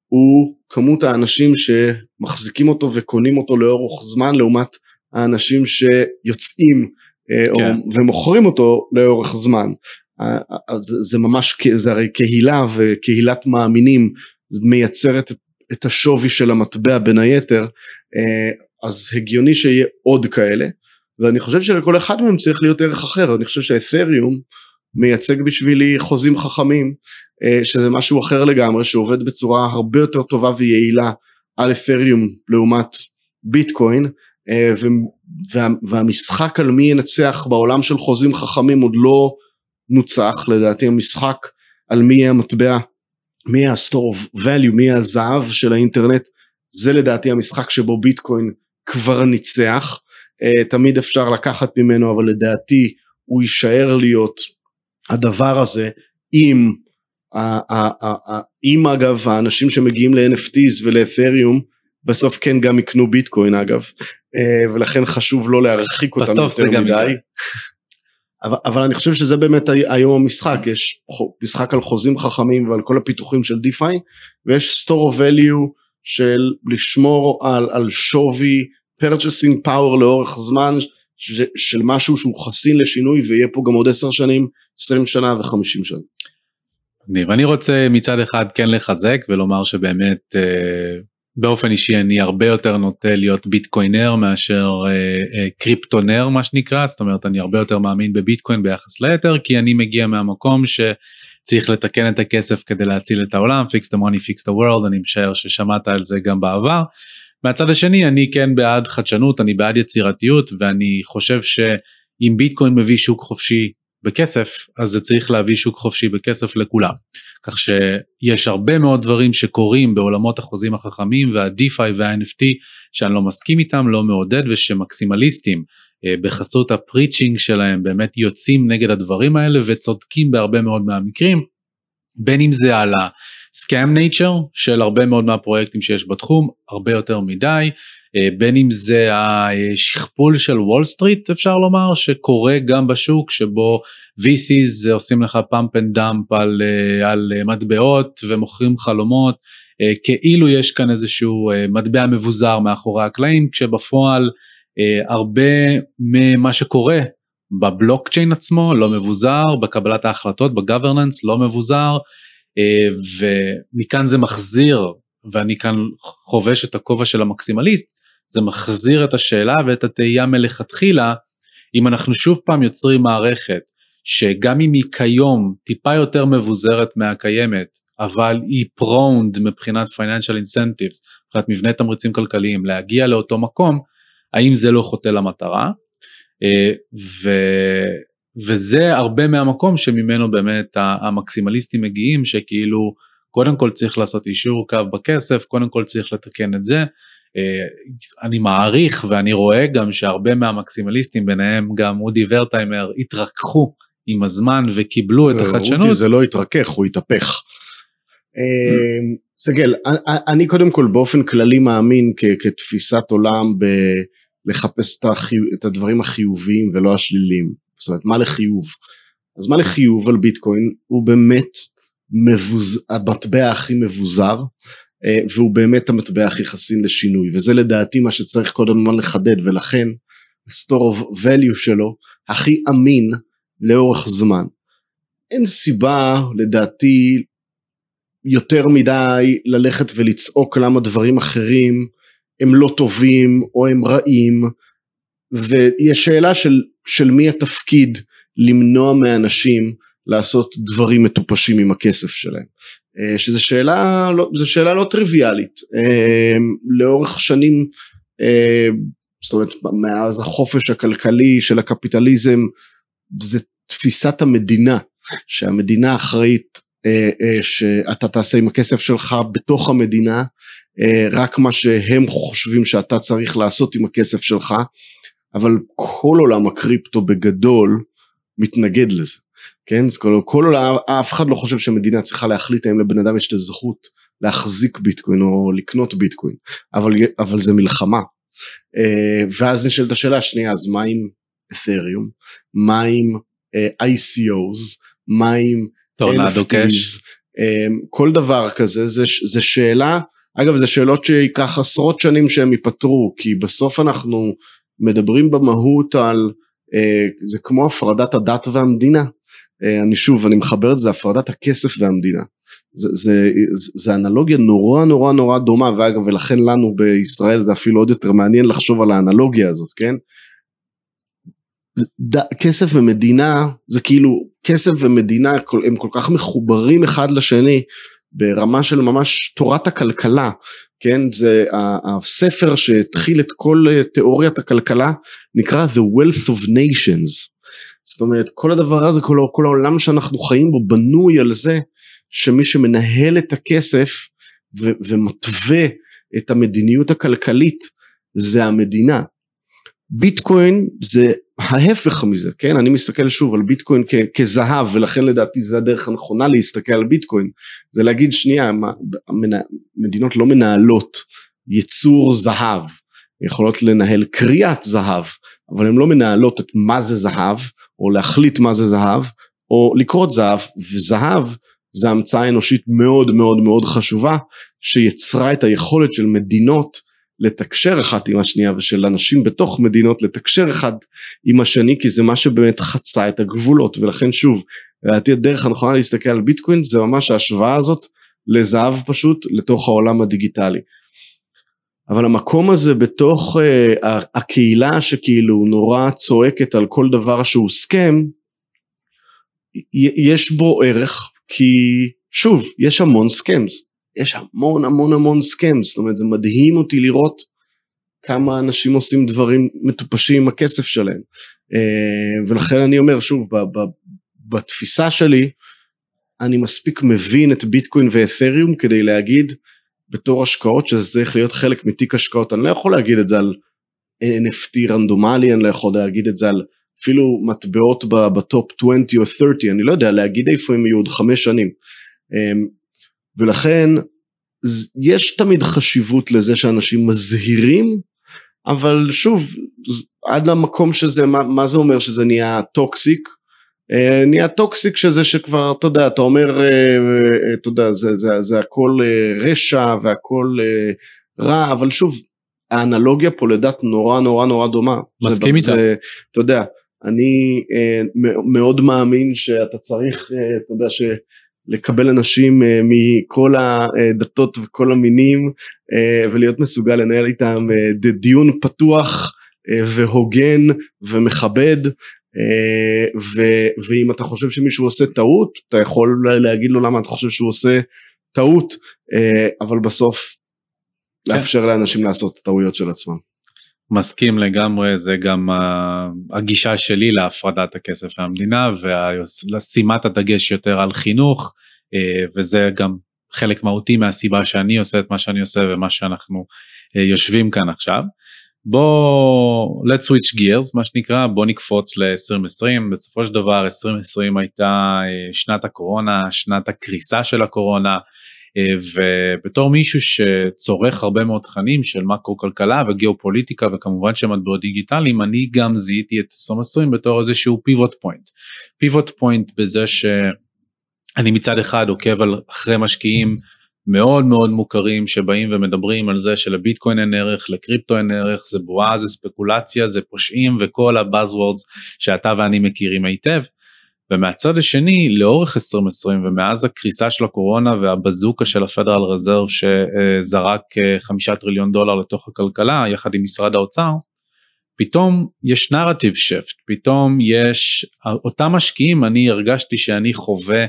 הוא כמות האנשים שמחזיקים אותו וקונים אותו לאורך זמן לעומת האנשים שיוצאים כן. ומוכרים אותו לאורך זמן. אז זה ממש, זה הרי קהילה וקהילת מאמינים מייצרת את השווי של המטבע בין היתר, אז הגיוני שיהיה עוד כאלה, ואני חושב שלכל אחד מהם צריך להיות ערך אחר, אני חושב שהאתריום מייצג בשבילי חוזים חכמים, שזה משהו אחר לגמרי, שעובד בצורה הרבה יותר טובה ויעילה על אתריום לעומת ביטקוין, וה, והמשחק על מי ינצח בעולם של חוזים חכמים עוד לא נוצח, לדעתי המשחק על מי יהיה המטבע, מי יהיה ה-store of value, מי יהיה הזהב של האינטרנט, זה לדעתי המשחק שבו ביטקוין כבר ניצח, uh, תמיד אפשר לקחת ממנו אבל לדעתי הוא יישאר להיות הדבר הזה אם, אם אגב האנשים שמגיעים ל-NFTs ול-Ethereum בסוף כן גם יקנו ביטקוין אגב אה, ולכן חשוב לא להרחיק אותנו יותר מדי. אבל, אבל אני חושב שזה באמת היום המשחק, יש משחק על חוזים חכמים ועל כל הפיתוחים של דיפיי ויש store of value של לשמור על, על שווי purchasing power לאורך זמן ש, של משהו שהוא חסין לשינוי ויהיה פה גם עוד 10 שנים, 20 שנה ו-50 שנה. אני רוצה מצד אחד כן לחזק ולומר שבאמת אה, באופן אישי אני הרבה יותר נוטה להיות ביטקוינר מאשר אה, אה, קריפטונר מה שנקרא זאת אומרת אני הרבה יותר מאמין בביטקוין ביחס ליתר כי אני מגיע מהמקום שצריך לתקן את הכסף כדי להציל את העולם fix the money fix the world אני משער ששמעת על זה גם בעבר. מהצד השני אני כן בעד חדשנות אני בעד יצירתיות ואני חושב שאם ביטקוין מביא שוק חופשי בכסף אז זה צריך להביא שוק חופשי בכסף לכולם. כך שיש הרבה מאוד דברים שקורים בעולמות החוזים החכמים וה-DeFi וה-NFT שאני לא מסכים איתם, לא מעודד ושמקסימליסטים אה, בחסות הפריצ'ינג שלהם באמת יוצאים נגד הדברים האלה וצודקים בהרבה מאוד מהמקרים, בין אם זה על ה-scam nature של הרבה מאוד מהפרויקטים שיש בתחום, הרבה יותר מדי, בין אם זה השכפול של וול סטריט אפשר לומר שקורה גם בשוק שבו VCs עושים לך pump and dump על, אה, על מטבעות ומוכרים חלומות אה, כאילו יש כאן איזשהו מטבע מבוזר מאחורי הקלעים כשבפועל הרבה ממה שקורה בבלוקצ'יין עצמו לא מבוזר בקבלת ההחלטות ב governance לא מבוזר ומכאן זה מחזיר ואני כאן חובש את הכובע של המקסימליסט זה מחזיר את השאלה ואת התהייה מלכתחילה, אם אנחנו שוב פעם יוצרים מערכת שגם אם היא כיום טיפה יותר מבוזרת מהקיימת, אבל היא פרונד מבחינת financial incentives, מבחינת מבנה תמריצים כלכליים להגיע לאותו מקום, האם זה לא חוטא למטרה? אה, וזה הרבה מהמקום שממנו באמת המקסימליסטים מגיעים, שכאילו קודם כל צריך לעשות אישור קו בכסף, קודם כל צריך לתקן את זה. אה, אני מעריך ואני רואה גם שהרבה מהמקסימליסטים, ביניהם גם אודי ורטהיימר, התרככו עם הזמן וקיבלו את החדשנות. אודי זה לא התרכך, הוא התהפך. אה, סגל, אני קודם כל באופן כללי מאמין כתפיסת עולם בלחפש את הדברים החיוביים ולא השליליים. זאת אומרת, מה לחיוב? אז מה לחיוב על ביטקוין? הוא באמת מבוז... המטבע הכי מבוזר, אה, והוא באמת המטבע הכי חסין לשינוי, וזה לדעתי מה שצריך קודם כל לחדד, ולכן ה-store of value שלו הכי אמין לאורך זמן. אין סיבה לדעתי יותר מדי ללכת ולצעוק למה דברים אחרים הם לא טובים או הם רעים. ויש שאלה של, של מי התפקיד למנוע מאנשים לעשות דברים מטופשים עם הכסף שלהם. אה, שזו שאלה, לא, שאלה לא טריוויאלית. אה, לאורך שנים אה, זאת אומרת מאז החופש הכלכלי של הקפיטליזם זה תפיסת המדינה שהמדינה אחראית שאתה תעשה עם הכסף שלך בתוך המדינה רק מה שהם חושבים שאתה צריך לעשות עם הכסף שלך אבל כל עולם הקריפטו בגדול מתנגד לזה כן? אז כל, כל עולם אף אחד לא חושב שמדינה צריכה להחליט האם לבן אדם יש את הזכות להחזיק ביטקוין או לקנות ביטקוין אבל, אבל זה מלחמה. אה, ואז נשאלת השאלה השנייה אז מה עם את'ריום? מה עם אה, ICOs מה עם קאש? אה, כל דבר כזה זה, זה שאלה אגב זה שאלות שייקח עשרות שנים שהם ייפתרו כי בסוף אנחנו מדברים במהות על זה כמו הפרדת הדת והמדינה אני שוב אני מחבר את זה הפרדת הכסף והמדינה. זה, זה, זה אנלוגיה נורא נורא נורא דומה ואגב ולכן לנו בישראל זה אפילו עוד יותר מעניין לחשוב על האנלוגיה הזאת כן? ד, כסף ומדינה זה כאילו כסף ומדינה הם כל כך מחוברים אחד לשני ברמה של ממש תורת הכלכלה כן? זה הספר שהתחיל את כל תיאוריית הכלכלה נקרא The Wealth of Nations זאת אומרת כל הדבר הזה כל, כל העולם שאנחנו חיים בו בנוי על זה שמי שמנהל את הכסף ו, ומתווה את המדיניות הכלכלית זה המדינה ביטקוין זה ההפך מזה, כן? אני מסתכל שוב על ביטקוין כ- כזהב ולכן לדעתי זה הדרך הנכונה להסתכל על ביטקוין, זה להגיד שנייה, מה, מדינות לא מנהלות יצור זהב, יכולות לנהל קריאת זהב, אבל הן לא מנהלות את מה זה זהב, או להחליט מה זה זהב, או לקרות זהב, וזהב זה המצאה אנושית מאוד מאוד מאוד חשובה, שיצרה את היכולת של מדינות לתקשר אחת עם השנייה ושל אנשים בתוך מדינות לתקשר אחד עם השני כי זה מה שבאמת חצה את הגבולות ולכן שוב לדעתי הדרך הנכונה להסתכל על ביטקוין זה ממש ההשוואה הזאת לזהב פשוט לתוך העולם הדיגיטלי. אבל המקום הזה בתוך uh, הקהילה שכאילו נורא צועקת על כל דבר שהוא סכם יש בו ערך כי שוב יש המון סכמס יש המון המון המון סכם, זאת אומרת זה מדהים אותי לראות כמה אנשים עושים דברים מטופשים עם הכסף שלהם. אה, ולכן אני אומר שוב, בתפיסה שלי, אני מספיק מבין את ביטקוין ואת'ריום כדי להגיד בתור השקעות שזה צריך להיות חלק מתיק השקעות, אני לא יכול להגיד את זה על NFT רנדומלי, אני לא יכול להגיד את זה על אפילו מטבעות ב top 20 או 30, אני לא יודע להגיד איפה הם יהיו עוד חמש שנים. אה, ולכן יש תמיד חשיבות לזה שאנשים מזהירים אבל שוב עד למקום שזה מה, מה זה אומר שזה נהיה toxic נהיה toxic שזה שכבר אתה יודע אתה אומר אה, אה, אתה יודע זה, זה, זה הכל אה, רשע והכל אה, רע אבל שוב האנלוגיה פה לדת נורא נורא נורא דומה. מסכים איתה. אתה יודע אני אה, מאוד מאמין שאתה צריך אה, אתה יודע ש... לקבל אנשים אה, מכל הדתות וכל המינים אה, ולהיות מסוגל לנהל איתם אה, דיון פתוח והוגן ומכבד ואם אתה חושב שמישהו עושה טעות אתה יכול להגיד לו למה אתה חושב שהוא עושה טעות אבל בסוף כן. לאפשר לאנשים לעשות את הטעויות של עצמם. מסכים לגמרי, זה גם הגישה שלי להפרדת הכסף מהמדינה ולשימת הדגש יותר על חינוך, אה, וזה גם חלק מהותי מהסיבה שאני עושה את מה שאני עושה ומה שאנחנו אה, יושבים כאן עכשיו. בוא, let's switch gears מה שנקרא, בוא נקפוץ ל-2020, בסופו של דבר 2020 הייתה אה, שנת הקורונה, שנת הקריסה של הקורונה, אה, ובתור מישהו שצורך הרבה מאוד תכנים של מקרו כלכלה וגיאופוליטיקה וכמובן של מטבעות דיגיטליים, אני גם זיהיתי את 2020 בתור איזשהו pivot point. pivot point בזה שאני מצד אחד עוקב אחרי משקיעים מאוד מאוד מוכרים שבאים ומדברים על זה שלביטקוין אין ערך, לקריפטו אין ערך, זה בועה, זה ספקולציה, זה פושעים וכל ה buzzwords שאתה ואני מכירים היטב. ומהצד השני לאורך 2020 ומאז הקריסה של הקורונה והבזוקה של הפדרל רזרב שזרק אה, חמישה טריליון דולר לתוך הכלכלה יחד עם משרד האוצר, פתאום יש נרטיב שפט, פתאום יש, אותם משקיעים אני הרגשתי שאני חווה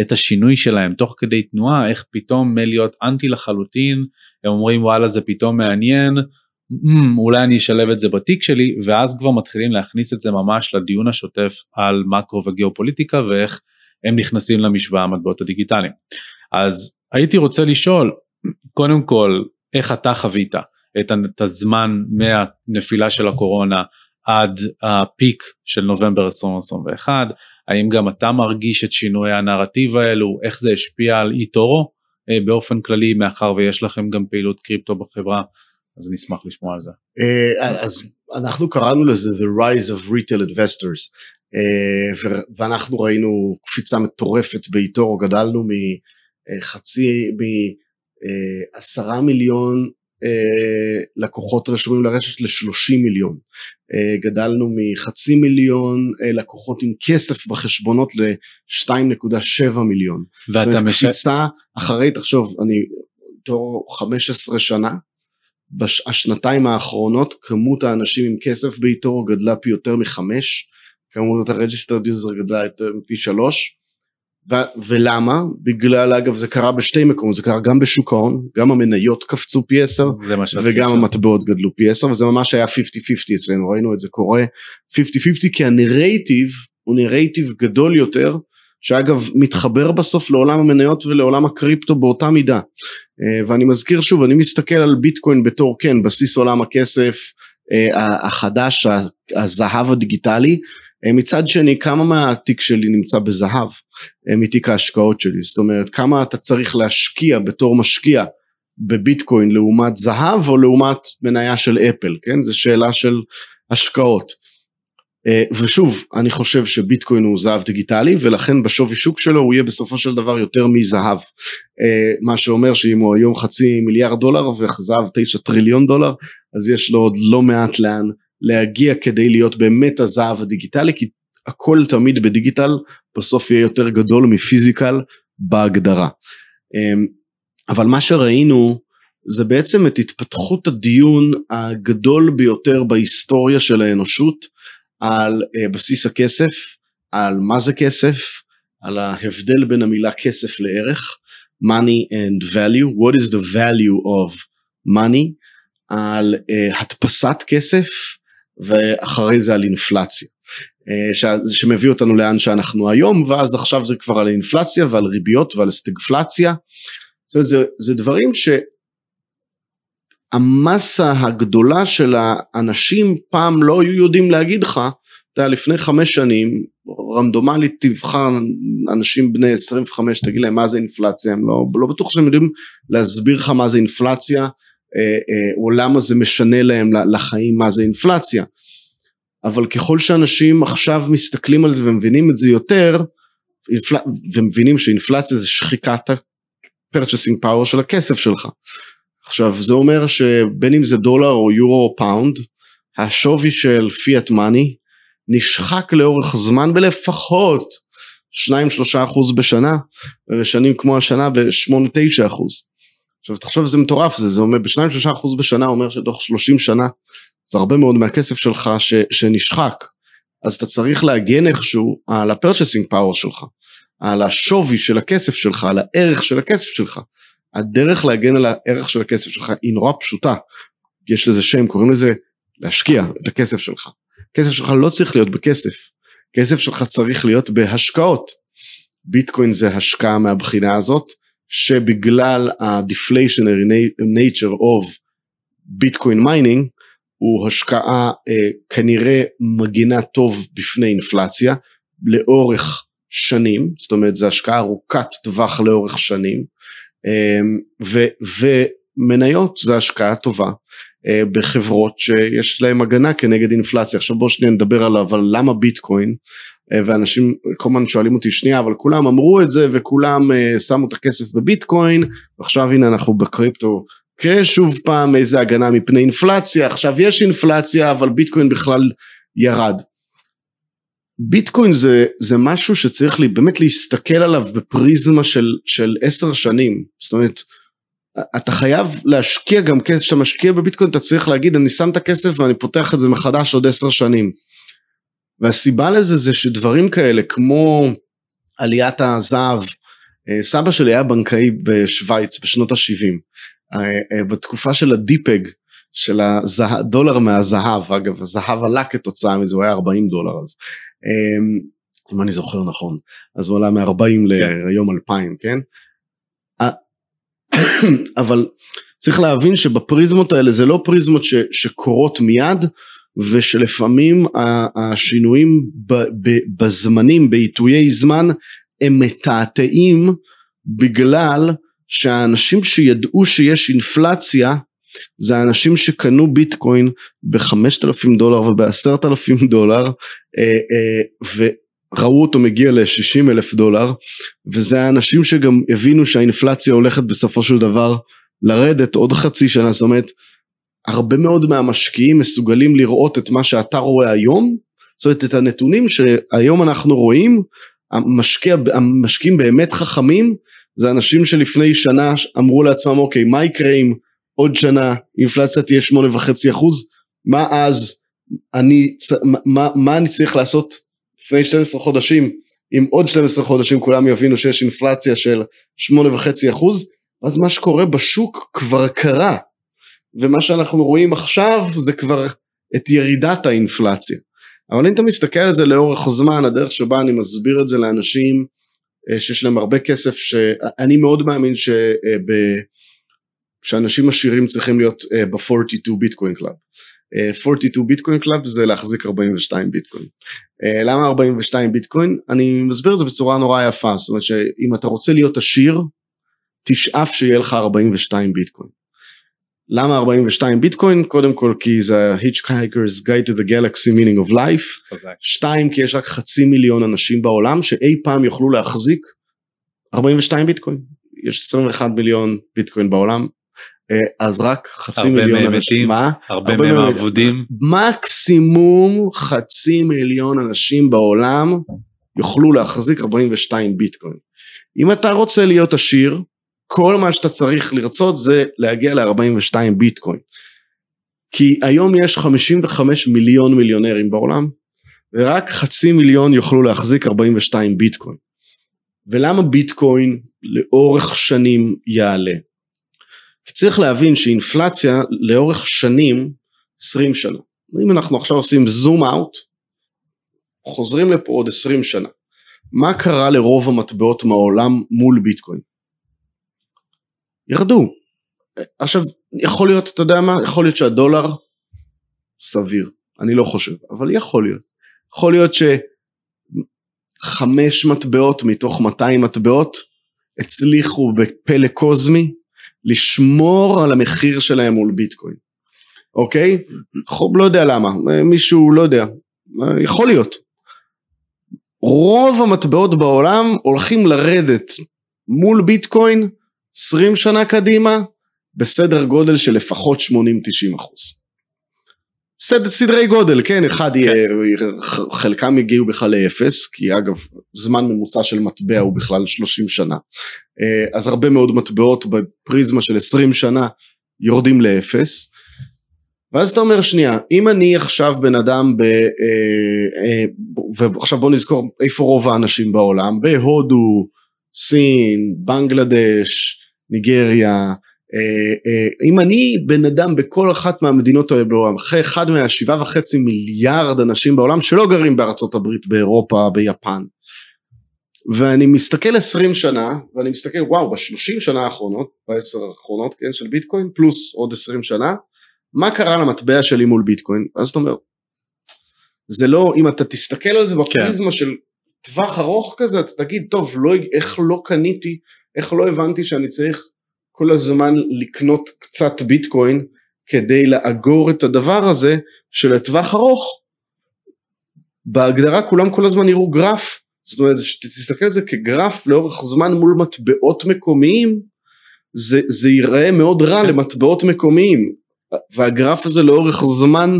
את השינוי שלהם תוך כדי תנועה, איך פתאום מלהיות אנטי לחלוטין, הם אומרים וואלה זה פתאום מעניין, mm, אולי אני אשלב את זה בתיק שלי, ואז כבר מתחילים להכניס את זה ממש לדיון השוטף על מקרו וגיאופוליטיקה ואיך הם נכנסים למשוואה המטבעות הדיגיטליים. אז הייתי רוצה לשאול, קודם כל, איך אתה חווית את הזמן מהנפילה של הקורונה עד הפיק של נובמבר 2021, האם גם אתה מרגיש את שינויי הנרטיב האלו, איך זה השפיע על איטורו אה, באופן כללי, מאחר ויש לכם גם פעילות קריפטו בחברה, אז אני אשמח לשמוע על זה. אה, אז אנחנו קראנו לזה The Rise of Retail Investors, אה, ואנחנו ראינו קפיצה מטורפת באיטורו, גדלנו מחצי, מעשרה מיליון לקוחות רשומים לרשת ל-30 מיליון. אה, גדלנו מחצי מיליון אה, לקוחות עם כסף בחשבונות ל-2.7 מיליון. ואתה זאת אומרת מש... קפיצה אחרי, תחשוב, אני תור 15 שנה, בשנתיים האחרונות כמות האנשים עם כסף באיתו גדלה פי יותר מחמש, כמות ה-registered user גדלה יותר פי שלוש. ו- ולמה? בגלל אגב זה קרה בשתי מקומות זה קרה גם בשוק ההון גם המניות קפצו פי 10 וגם המטבעות גדלו פי 10 וזה ממש היה 50-50 אצלנו ראינו את זה קורה. 50-50 כי הנרייטיב הוא נרייטיב גדול יותר שאגב מתחבר בסוף לעולם המניות ולעולם הקריפטו באותה מידה. אה, ואני מזכיר שוב אני מסתכל על ביטקוין בתור כן בסיס עולם הכסף אה, החדש הזהב הדיגיטלי מצד שני כמה מהתיק שלי נמצא בזהב אה, מתיק ההשקעות שלי? זאת אומרת כמה אתה צריך להשקיע בתור משקיע בביטקוין לעומת זהב או לעומת מניה של אפל כן? זו שאלה של השקעות. אה, ושוב אני חושב שביטקוין הוא זהב דיגיטלי ולכן בשווי שוק שלו הוא יהיה בסופו של דבר יותר מזהב. מה שאומר שאם הוא היום חצי מיליארד דולר וזהב תשע טריליון דולר אז יש לו עוד לא מעט לאן להגיע כדי להיות באמת הזהב הדיגיטלי כי הכל תמיד בדיגיטל בסוף יהיה יותר גדול מפיזיקל בהגדרה. אמ, אבל מה שראינו זה בעצם את התפתחות הדיון הגדול ביותר בהיסטוריה של האנושות על אה, בסיס הכסף, על מה זה כסף, על ההבדל בין המילה כסף לערך, money and value, what is the value of money, על uh, הדפסת כסף, ואחרי זה על אינפלציה. אה, שמביא אותנו לאן שאנחנו היום ואז עכשיו זה כבר על אינפלציה ועל ריביות ועל סטגפלציה. זה, זה, זה דברים שהמסה הגדולה של האנשים פעם לא היו יודעים להגיד לך, אתה יודע לפני חמש שנים רנדומלית תבחן אנשים בני 25 תגיד להם מה זה אינפלציה הם לא, לא בטוח שהם יודעים להסביר לך מה זה אינפלציה או למה זה משנה להם לחיים מה זה אינפלציה. אבל ככל שאנשים עכשיו מסתכלים על זה ומבינים את זה יותר, ומבינים שאינפלציה זה שחיקת ה-purchasing power של הכסף שלך. עכשיו זה אומר שבין אם זה דולר או יורו או pound, השווי של פיאט מאני נשחק לאורך זמן בלפחות 2-3 אחוז בשנה, ובשנים כמו השנה ב-8-9 אחוז. עכשיו תחשוב זה מטורף זה, זה אומר בשניים שלושה אחוז בשנה אומר שתוך שלושים שנה זה הרבה מאוד מהכסף שלך ש, שנשחק. אז אתה צריך להגן איכשהו על ה-purchasing power שלך על השווי של הכסף שלך על הערך של הכסף שלך. הדרך להגן על הערך של הכסף שלך היא נורא פשוטה. יש לזה שם קוראים לזה להשקיע את הכסף שלך. הכסף שלך לא צריך להיות בכסף, כסף שלך צריך להיות בהשקעות. ביטקוין זה השקעה מהבחינה הזאת, שבגלל ה-deflationary nature of Bitcoin mining, הוא השקעה אה, כנראה מגינה טוב בפני אינפלציה לאורך שנים, זאת אומרת זו השקעה ארוכת טווח לאורך שנים, אה, ו, ומניות זה השקעה טובה אה, בחברות שיש להן הגנה כנגד אינפלציה. עכשיו בואו שניה נדבר עליו, על למה ביטקוין, ואנשים כל הזמן שואלים אותי שנייה, אבל כולם אמרו את זה וכולם אה, שמו את הכסף בביטקוין, ועכשיו הנה אנחנו בקריפטו. שוב פעם איזה הגנה מפני אינפלציה, עכשיו יש אינפלציה אבל ביטקוין בכלל ירד. ביטקוין זה, זה משהו שצריך לי, באמת להסתכל עליו בפריזמה של, עשר שנים, זאת אומרת אתה חייב להשקיע גם כסף, כשאתה משקיע בביטקוין אתה צריך להגיד אני שם את הכסף ואני פותח את זה מחדש עוד עשר שנים. והסיבה לזה זה שדברים כאלה כמו עליית הזהב, אה, סבא שלי היה בנקאי בשוויץ בשנות ה-70, אה, אה, בתקופה של הדיפג, של הדולר מהזהב, אגב הזהב עלה כתוצאה מזה, הוא היה 40 דולר אז, אם אני זוכר נכון, אז הוא עלה מ-40 כן. ליום 2000, כן? אבל צריך להבין שבפריזמות האלה זה לא פריזמות ש, שקורות מיד ושלפעמים השינויים בזמנים, בעיתויי זמן, הם מתעתעים בגלל שהאנשים שידעו שיש אינפלציה זה האנשים שקנו ביטקוין בחמשת אלפים דולר ובעשרת אלפים דולר אה, אה, ראו אותו מגיע ל-60 אלף דולר וזה האנשים שגם הבינו שהאינפלציה הולכת בסופו של דבר לרדת עוד חצי שנה זאת אומרת הרבה מאוד מהמשקיעים מסוגלים לראות את מה שאתה רואה היום זאת אומרת את הנתונים שהיום אנחנו רואים המשקיע, המשקיעים באמת חכמים זה אנשים שלפני שנה אמרו לעצמם אוקיי מה יקרה אם עוד שנה אינפלציה תהיה שמונה וחצי אחוז? מה אז? אני מה, מה אני צריך לעשות לפני 12 חודשים, אם עוד 12 חודשים כולם יבינו שיש אינפלציה של 8.5 אחוז, אז מה שקורה בשוק כבר קרה, ומה שאנחנו רואים עכשיו זה כבר את ירידת האינפלציה. אבל אם אתה מסתכל על זה לאורך זמן, הדרך שבה אני מסביר את זה לאנשים אה, שיש להם הרבה כסף, שאני מאוד מאמין ש... אה, שאנשים עשירים צריכים להיות אה, ב-42 Bitcoin Club. 42 Bitcoin Club זה להחזיק 42 ביטקוין. למה 42 ביטקוין? אני מסביר את זה בצורה נורא יפה, זאת אומרת שאם אתה רוצה להיות עשיר, תשאף שיהיה לך 42 ביטקוין. למה 42 ביטקוין? קודם כל כי זה ה-Hitchhiker's Guide to the Galaxy Meaning of Life. שתיים, כי יש רק חצי מיליון אנשים בעולם שאי פעם יוכלו להחזיק 42 ביטקוין. יש 21 מיליון ביטקוין בעולם, אה, אז רק חצי מיליון אנשים, מה? הרבה, הרבה מהם אבודים. מקסימום חצי מיליון אנשים בעולם יוכלו להחזיק 42 ביטקוין. אם אתה רוצה להיות עשיר, כל מה שאתה צריך לרצות זה להגיע ל-42 ביטקוין. כי היום יש 55 מיליון מיליונרים בעולם, ורק חצי מיליון יוכלו להחזיק 42 ביטקוין. ולמה ביטקוין לאורך שנים יעלה? כי צריך להבין שאינפלציה לאורך שנים, 20 שנה, אם אנחנו עכשיו עושים זום אאוט, חוזרים לפה עוד 20 שנה, מה קרה לרוב המטבעות מהעולם מול ביטקוין? ירדו. עכשיו, יכול להיות, אתה יודע מה? יכול להיות שהדולר סביר, אני לא חושב, אבל יכול להיות. יכול להיות שחמש מטבעות מתוך 200 מטבעות הצליחו בפלא קוזמי לשמור על המחיר שלהם מול ביטקוין, אוקיי? לא יודע למה, מישהו לא יודע, יכול להיות. רוב המטבעות בעולם הולכים לרדת מול ביטקוין 20 שנה קדימה בסדר גודל של לפחות 80-90 אחוז. סדר, סדרי גודל, כן, אחד כן. יהיה, חלקם יגיעו בכלל לאפס, כי אגב, זמן ממוצע של מטבע הוא בכלל 30 שנה. אה, אז הרבה מאוד מטבעות בפריזמה של 20 שנה יורדים לאפס. ואז אתה אומר שנייה, אם אני עכשיו בן אדם ב... אה, אה, ועכשיו בוא נזכור איפה רוב האנשים בעולם, בהודו, סין, בנגלדש, ניגריה, אם אני בן אדם בכל אחת מהמדינות האלה בעולם, אחרי אחד מהשבעה וחצי מיליארד אנשים בעולם שלא גרים בארצות הברית, באירופה, ביפן, ואני מסתכל עשרים שנה, ואני מסתכל וואו בשלושים שנה האחרונות, בעשר האחרונות כן של ביטקוין, פלוס עוד עשרים שנה, מה קרה למטבע שלי מול ביטקוין? אז אתה אומר, זה לא, אם אתה תסתכל על זה כן. בפריזמה כן. של טווח ארוך כזה, אתה תגיד, טוב, לא, איך לא קניתי, איך לא הבנתי שאני צריך כל הזמן לקנות קצת ביטקוין כדי לאגור את הדבר הזה שלטווח ארוך בהגדרה כולם כל הזמן יראו גרף זאת אומרת שתסתכל על זה כגרף לאורך זמן מול מטבעות מקומיים זה, זה ייראה מאוד רע כן. למטבעות מקומיים והגרף הזה לאורך זמן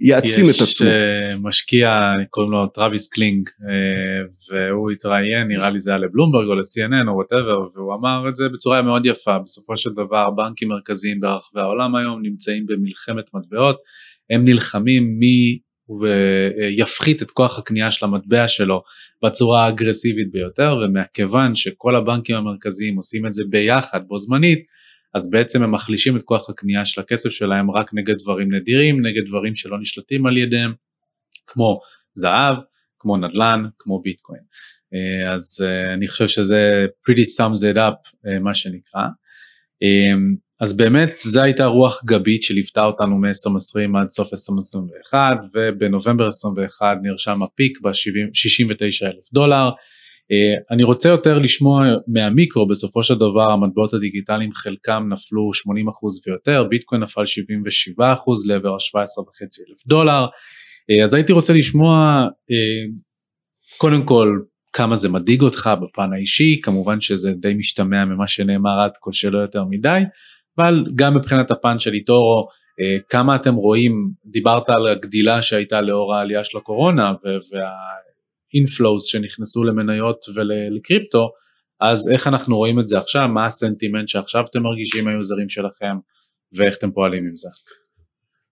יעצים את עצמו. יש אה, משקיע קוראים לו טרוויס קלינג אה, והוא התראיין נראה לי זה היה לבלומברג או ל-CNN או whatever והוא אמר את זה בצורה מאוד יפה בסופו של דבר בנקים מרכזיים ברחבי העולם היום נמצאים במלחמת מטבעות הם נלחמים מי יפחית את כוח הקנייה של המטבע שלו בצורה האגרסיבית ביותר ומכיוון שכל הבנקים המרכזיים עושים את זה ביחד בו זמנית אז בעצם הם מחלישים את כוח הקנייה של הכסף שלהם רק נגד דברים נדירים, נגד דברים שלא נשלטים על ידיהם, כמו זהב, כמו נדל"ן, כמו ביטקוין. אה, אז אה, אני חושב שזה pretty sums it up אה, מה שנקרא. אז באמת זו הייתה רוח גבית שליוותה אותנו מ-2020 עד סוף 2021 ובנובמבר 2021 נרשם הפיק ב-69 אלף דולר. אה, אני רוצה יותר לשמוע מהמיקרו בסופו של דבר המטבעות הדיגיטליים חלקם נפלו 80% ויותר ביטקוין נפל 77% לעבר ה-17.5 אלף דולר. אה, אז הייתי רוצה לשמוע אה, קודם כל כמה זה מדאיג אותך בפן האישי כמובן שזה די משתמע ממה שנאמר עד כה שלא יותר מדי אבל גם מבחינת הפן של איטורו כמה אתם רואים דיברת על הגדילה שהייתה לאור העלייה של הקורונה וה... inflows שנכנסו למניות ולקריפטו, אז איך אנחנו רואים את זה עכשיו, מה הסנטימנט שעכשיו אתם מרגישים היוזרים שלכם? ואיך אתם פועלים עם זה.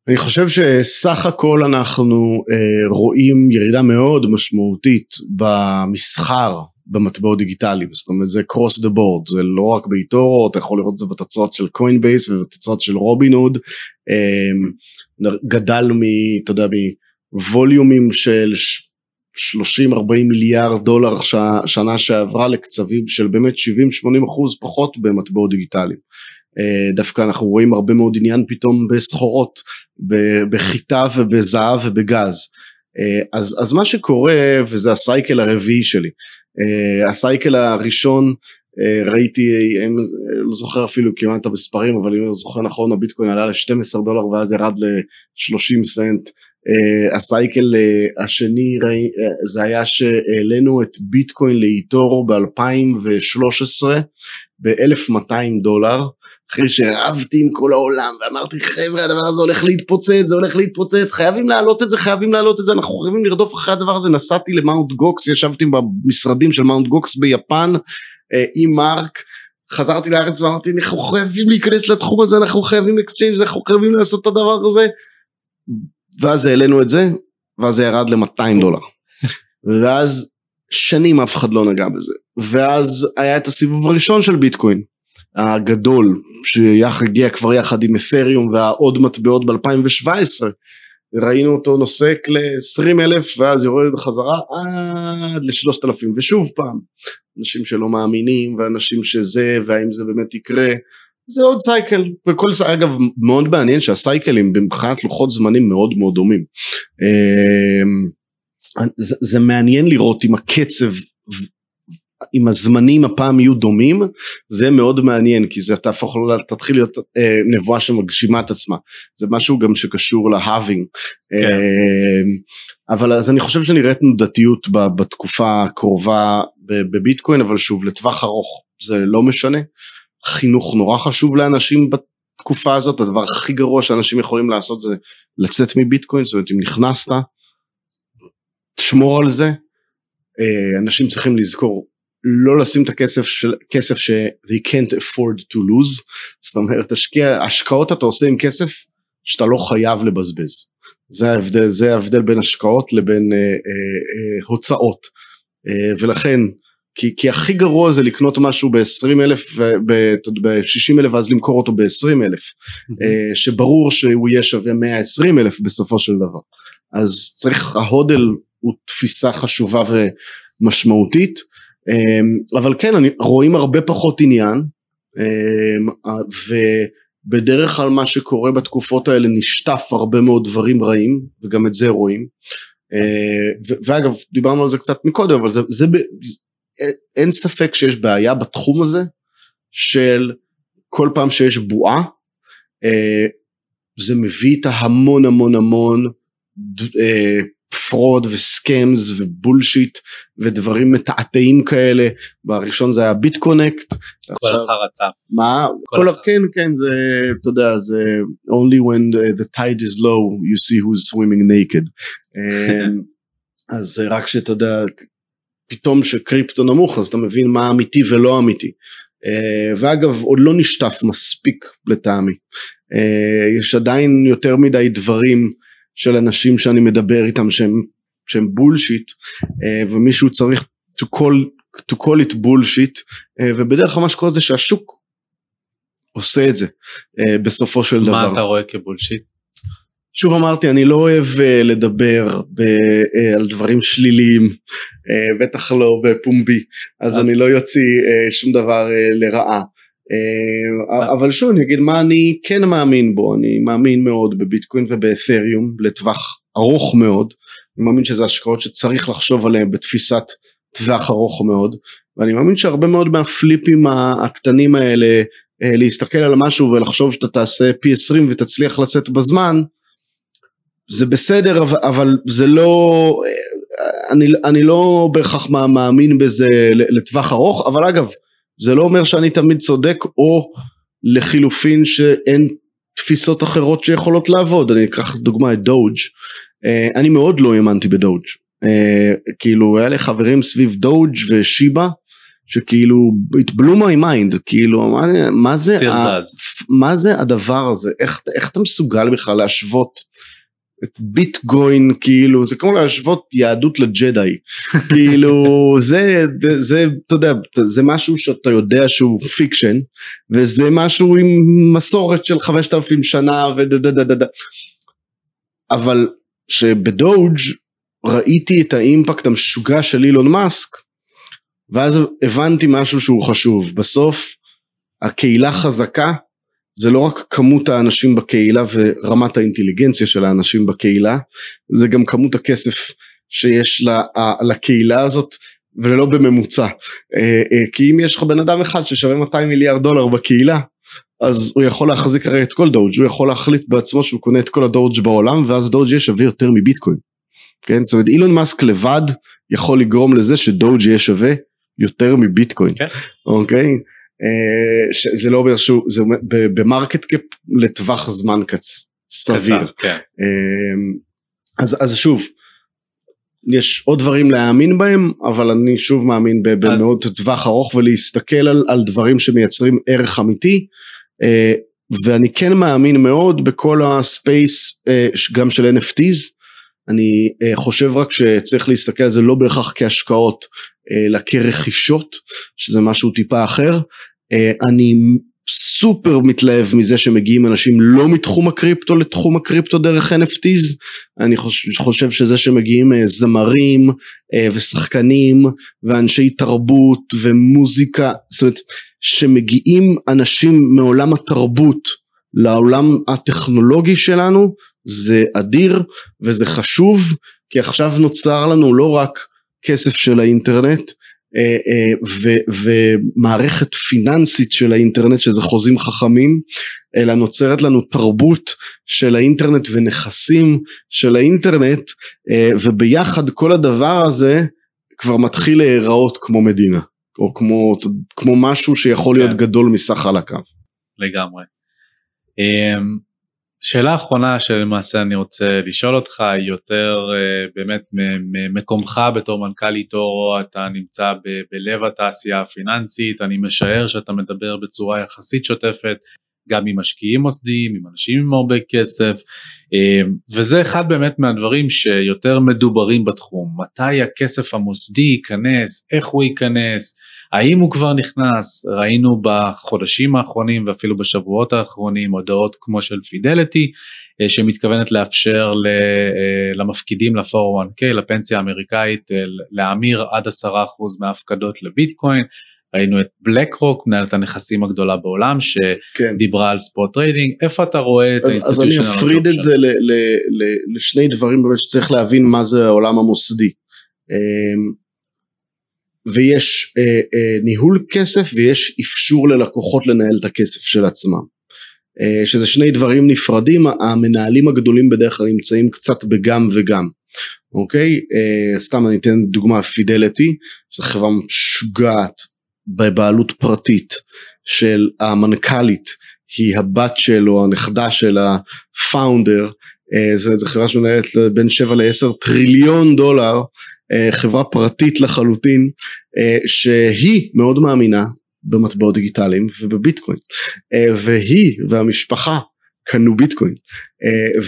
אני חושב שסך הכל אנחנו אה, רואים ירידה מאוד משמעותית במסחר במטבעות דיגיטליים, זאת אומרת זה across the board, זה לא רק באיטורו, אתה יכול לראות את זה בתוצאות של קוינבייס ובתוצאות של רובינהוד, אה, גדל מ, אתה יודע, מווליומים של 30-40 מיליארד דולר ש... שנה שעברה לקצבים של באמת 70-80 אחוז פחות במטבעות דיגיטליים. אה, דווקא אנחנו רואים הרבה מאוד עניין פתאום בסחורות, בחיטה ובזהב ובגז. אה, אז, אז מה שקורה וזה הסייקל הרביעי שלי, אה, הסייקל הראשון ראיתי, לא זוכר אפילו כמעט את המספרים אבל אם אני זוכר נכון הביטקוין עלה ל-12 דולר ואז ירד ל-30 סנט ה cycle uh, השני uh, זה היה שהעלינו את ביטקוין לאיטורו ב-2013 ב-1200 דולר אחרי שרבתי עם כל העולם ואמרתי חבר'ה הדבר הזה הולך להתפוצץ זה הולך להתפוצץ חייבים להעלות את זה חייבים להעלות את זה אנחנו חייבים לרדוף אחרי הדבר הזה. נסעתי למאונט גוקס ישבתי במשרדים של מאונט גוקס ביפן עם מרק חזרתי לארץ ואמרתי אנחנו חייבים להיכנס לתחום הזה אנחנו חייבים exchange אנחנו חייבים לעשות את הדבר הזה ואז העלינו את זה, ואז זה ירד ל-200 דולר. ואז שנים אף אחד לא נגע בזה. ואז היה את הסיבוב הראשון של ביטקוין, הגדול, שהגיע כבר יחד עם את'ריום והעוד מטבעות ב-2017. ראינו אותו נוסק ל-20 אלף ואז יורד חזרה עד ל-3,000 ושוב פעם אנשים שלא מאמינים ואנשים שזה והאם זה באמת יקרה זה עוד סייקל. וכל זה אגב מאוד מעניין שהסייקלים מבחינת לוחות זמנים מאוד מאוד דומים. אמ, זה, זה מעניין לראות אם הקצב אם הזמנים הפעם יהיו דומים זה מאוד מעניין כי זה תהפוך תתחיל להיות אה, נבואה שמגשימה את עצמה. זה משהו גם שקשור להאבינג כן. אה, אבל אז אני חושב שנראה תנודתיות בתקופה הקרובה בביטקוין אבל שוב לטווח ארוך זה לא משנה חינוך נורא חשוב לאנשים בתקופה הזאת, הדבר הכי גרוע שאנשים יכולים לעשות זה לצאת מביטקוין, זאת אומרת אם נכנסת, תשמור על זה, אה, אנשים צריכים לזכור לא לשים את הכסף של כסף ש they can't afford to lose. זאת אומרת השקיע, השקעות אתה עושה עם כסף שאתה לא חייב לבזבז. זה ההבדל זה ההבדל בין השקעות לבין אה, אה, אה, הוצאות. אה, ולכן כי, כי הכי גרוע זה לקנות משהו ב-20 אלף, ב-60 אלף ואז למכור אותו ב-20 אלף, mm-hmm. שברור שהוא יהיה שווה 120 אלף בסופו של דבר. אז צריך, ההודל הוא תפיסה חשובה ומשמעותית, אמ, אבל כן, אני, רואים הרבה פחות עניין, אמ, ובדרך כלל מה שקורה בתקופות האלה נשטף הרבה מאוד דברים רעים, וגם את זה רואים. אה, ואגב, דיברנו על זה קצת מקודם, אבל זה, זה, אין ספק שיש בעיה בתחום הזה של כל פעם שיש בועה אה, זה מביא איתה המון המון המון fraud ו scams ו bullshit ודברים מתעתעים כאלה בראשון זה היה BitConnect. כל החרצה. מה? כל, כן כן זה אתה יודע זה only when the tide is low you see who's swimming naked. אה, אז רק שאתה יודע פתאום שקריפטו נמוך אז אתה מבין מה אמיתי ולא אמיתי. Uh, ואגב עוד לא נשטף מספיק לטעמי. Uh, יש עדיין יותר מדי דברים של אנשים שאני מדבר איתם שהם, שהם בולשיט uh, ומישהו צריך to call, to call it bullshit uh, ובדרך כלל מה שקורה זה שהשוק עושה את זה uh, בסופו של מה דבר. מה אתה רואה כבולשיט? שוב אמרתי אני לא אוהב uh, לדבר uh, על דברים שליליים uh, בטח לא בפומבי אז, אז אני לא יוציא שום דבר לרעה. אבל שוב אני אגיד מה אני כן מאמין בו אני מאמין מאוד בביטקוין ובאתריום לטווח ארוך מאוד. אני מאמין שזה השקעות שצריך לחשוב עליהן בתפיסת טווח ארוך מאוד ואני מאמין שהרבה מאוד מהפליפים הקטנים האלה להסתכל על משהו ולחשוב שאתה תעשה פי 20 ותצליח לצאת בזמן זה בסדר אבל זה לא אני, אני לא בהכרח מאמין בזה לטווח ארוך אבל אגב זה לא אומר שאני תמיד צודק או לחילופין שאין תפיסות אחרות שיכולות לעבוד. אני אקח דוגמא את דוג' אה, אני מאוד לא האמנתי בדוג' אה, כאילו היה לי חברים סביב Doge ו Shiba שכאילו it blew my mind כאילו מה, מה זה ה, מה זה הדבר הזה? איך, איך אתה מסוגל בכלל להשוות את ביטקוין כאילו זה כמו להשוות יהדות לג'די. כאילו זה זה אתה יודע זה משהו שאתה יודע שהוא fiction וזה משהו עם מסורת של חמשת אלפים שנה ודדדדד אבל שבדוג' ראיתי את האימפקט המשוגע של אילון מאסק ואז הבנתי משהו שהוא חשוב. בסוף הקהילה חזקה זה לא רק כמות האנשים בקהילה ורמת האינטליגנציה של האנשים בקהילה, זה גם כמות הכסף שיש לה, לקהילה הזאת ולא בממוצע. אה, אה, כי אם יש לך בן אדם אחד ששווה 200 מיליארד דולר בקהילה, אז הוא יכול להחזיק הרי את כל Doge הוא יכול להחליט בעצמו שהוא קונה את כל ה Doge בעולם ואז Doge יהיה שווה יותר מביטקוין. כן? זאת אומרת אילון מאסק לבד יכול לגרום לזה ש Doge יהיה שווה יותר מביטקוין. כן. אוקיי? אה, זה לא אומר שהוא, זה ב market cap לטווח זמן קצ... סביר. כן. אה, אז, אז שוב, יש עוד דברים להאמין בהם, אבל אני שוב מאמין במאוד אז... טווח ארוך ולהסתכל על, על דברים שמייצרים ערך אמיתי. אה, ואני כן מאמין מאוד בכל הספייס גם של NFTs. אני חושב רק שצריך להסתכל על זה לא בהכרח כהשקעות אלא כרכישות שזה משהו טיפה אחר. אה, אני סופר מתלהב מזה שמגיעים אנשים לא מתחום הקריפטו לתחום הקריפטו דרך NFTs אני חושב, שזה שמגיעים אה, זמרים אה, ושחקנים ואנשי תרבות ומוזיקה זאת אומרת שמגיעים אנשים מעולם התרבות לעולם הטכנולוגי שלנו זה אדיר וזה חשוב כי עכשיו נוצר לנו לא רק כסף של האינטרנט אה, אה, ומערכת פיננסית של האינטרנט שזה חוזים חכמים אלא נוצרת לנו תרבות של האינטרנט ונכסים של האינטרנט אה, וביחד כל הדבר הזה כבר מתחיל להיראות כמו מדינה או כמו, כמו משהו שיכול להיות כן. גדול מסך חלקיו. לגמרי. שאלה אחרונה שלמעשה אני רוצה לשאול אותך היא יותר uh, באמת ממקומך בתור מנכ"ל איטורו אתה נמצא ב- בלב התעשייה הפיננסית אני משער שאתה מדבר בצורה יחסית שוטפת גם עם משקיעים מוסדיים, עם אנשים עם הרבה כסף, אמ, וזה אחד באמת מהדברים שיותר מדוברים בתחום, מתי הכסף המוסדי ייכנס, איך הוא ייכנס, האם הוא כבר נכנס, ראינו בחודשים האחרונים ואפילו בשבועות האחרונים הודעות כמו של פידליטי, אה, שמתכוונת לאפשר אה, למפקידים ל-401k, לפנסיה האמריקאית, אה, להמיר עד 10% מההפקדות לביטקוין. ראינו את בלק רוק, מנהלת הנכסים הגדולה בעולם, שדיברה כן. על spot trading, איפה אתה רואה את ה institutional אז אני אפריד את זה ל, ל, ל, לשני דברים באמת שצריך להבין מה זה העולם המוסדי. ויש אה, אה, ניהול כסף ויש אפשור ללקוחות לנהל את הכסף של עצמם. אה, שזה שני דברים נפרדים, המנהלים הגדולים בדרך כלל נמצאים קצת בגם וגם. אוקיי? אה, סתם אני אתן דוגמה פידליטי, שזו חברה משוגעת בבעלות פרטית של המנכ"לית היא הבת של או הנכדה של הפאונדר זו חברה שמנהלת בין 7 ל-10 טריליון דולר אה, חברה פרטית לחלוטין אה, שהיא מאוד מאמינה במטבעות דיגיטליים ובביטקוין והיא והמשפחה קנו ביטקוין אה,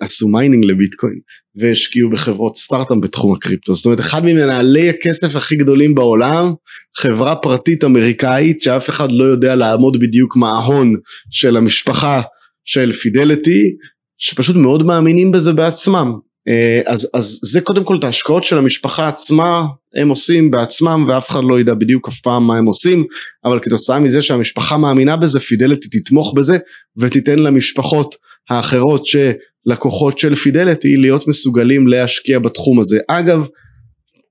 ועשו mining לביטקוין והשקיעו בחברות סטארט-אפ בתחום הקריפטו. זאת אומרת אחד ממנהלי הכסף הכי גדולים בעולם חברה פרטית אמריקאית שאף אחד לא יודע לאמוד בדיוק מה ההון של המשפחה של פידליטי שפשוט מאוד מאמינים בזה בעצמם. אה, אז, אז זה קודם כל את ההשקעות של המשפחה עצמה הם עושים בעצמם ואף אחד לא ידע בדיוק אף פעם מה הם עושים אבל כתוצאה מזה שהמשפחה מאמינה בזה פידליטי תתמוך בזה ותיתן למשפחות האחרות שלקוחות של פידליטי להיות מסוגלים להשקיע בתחום הזה. אגב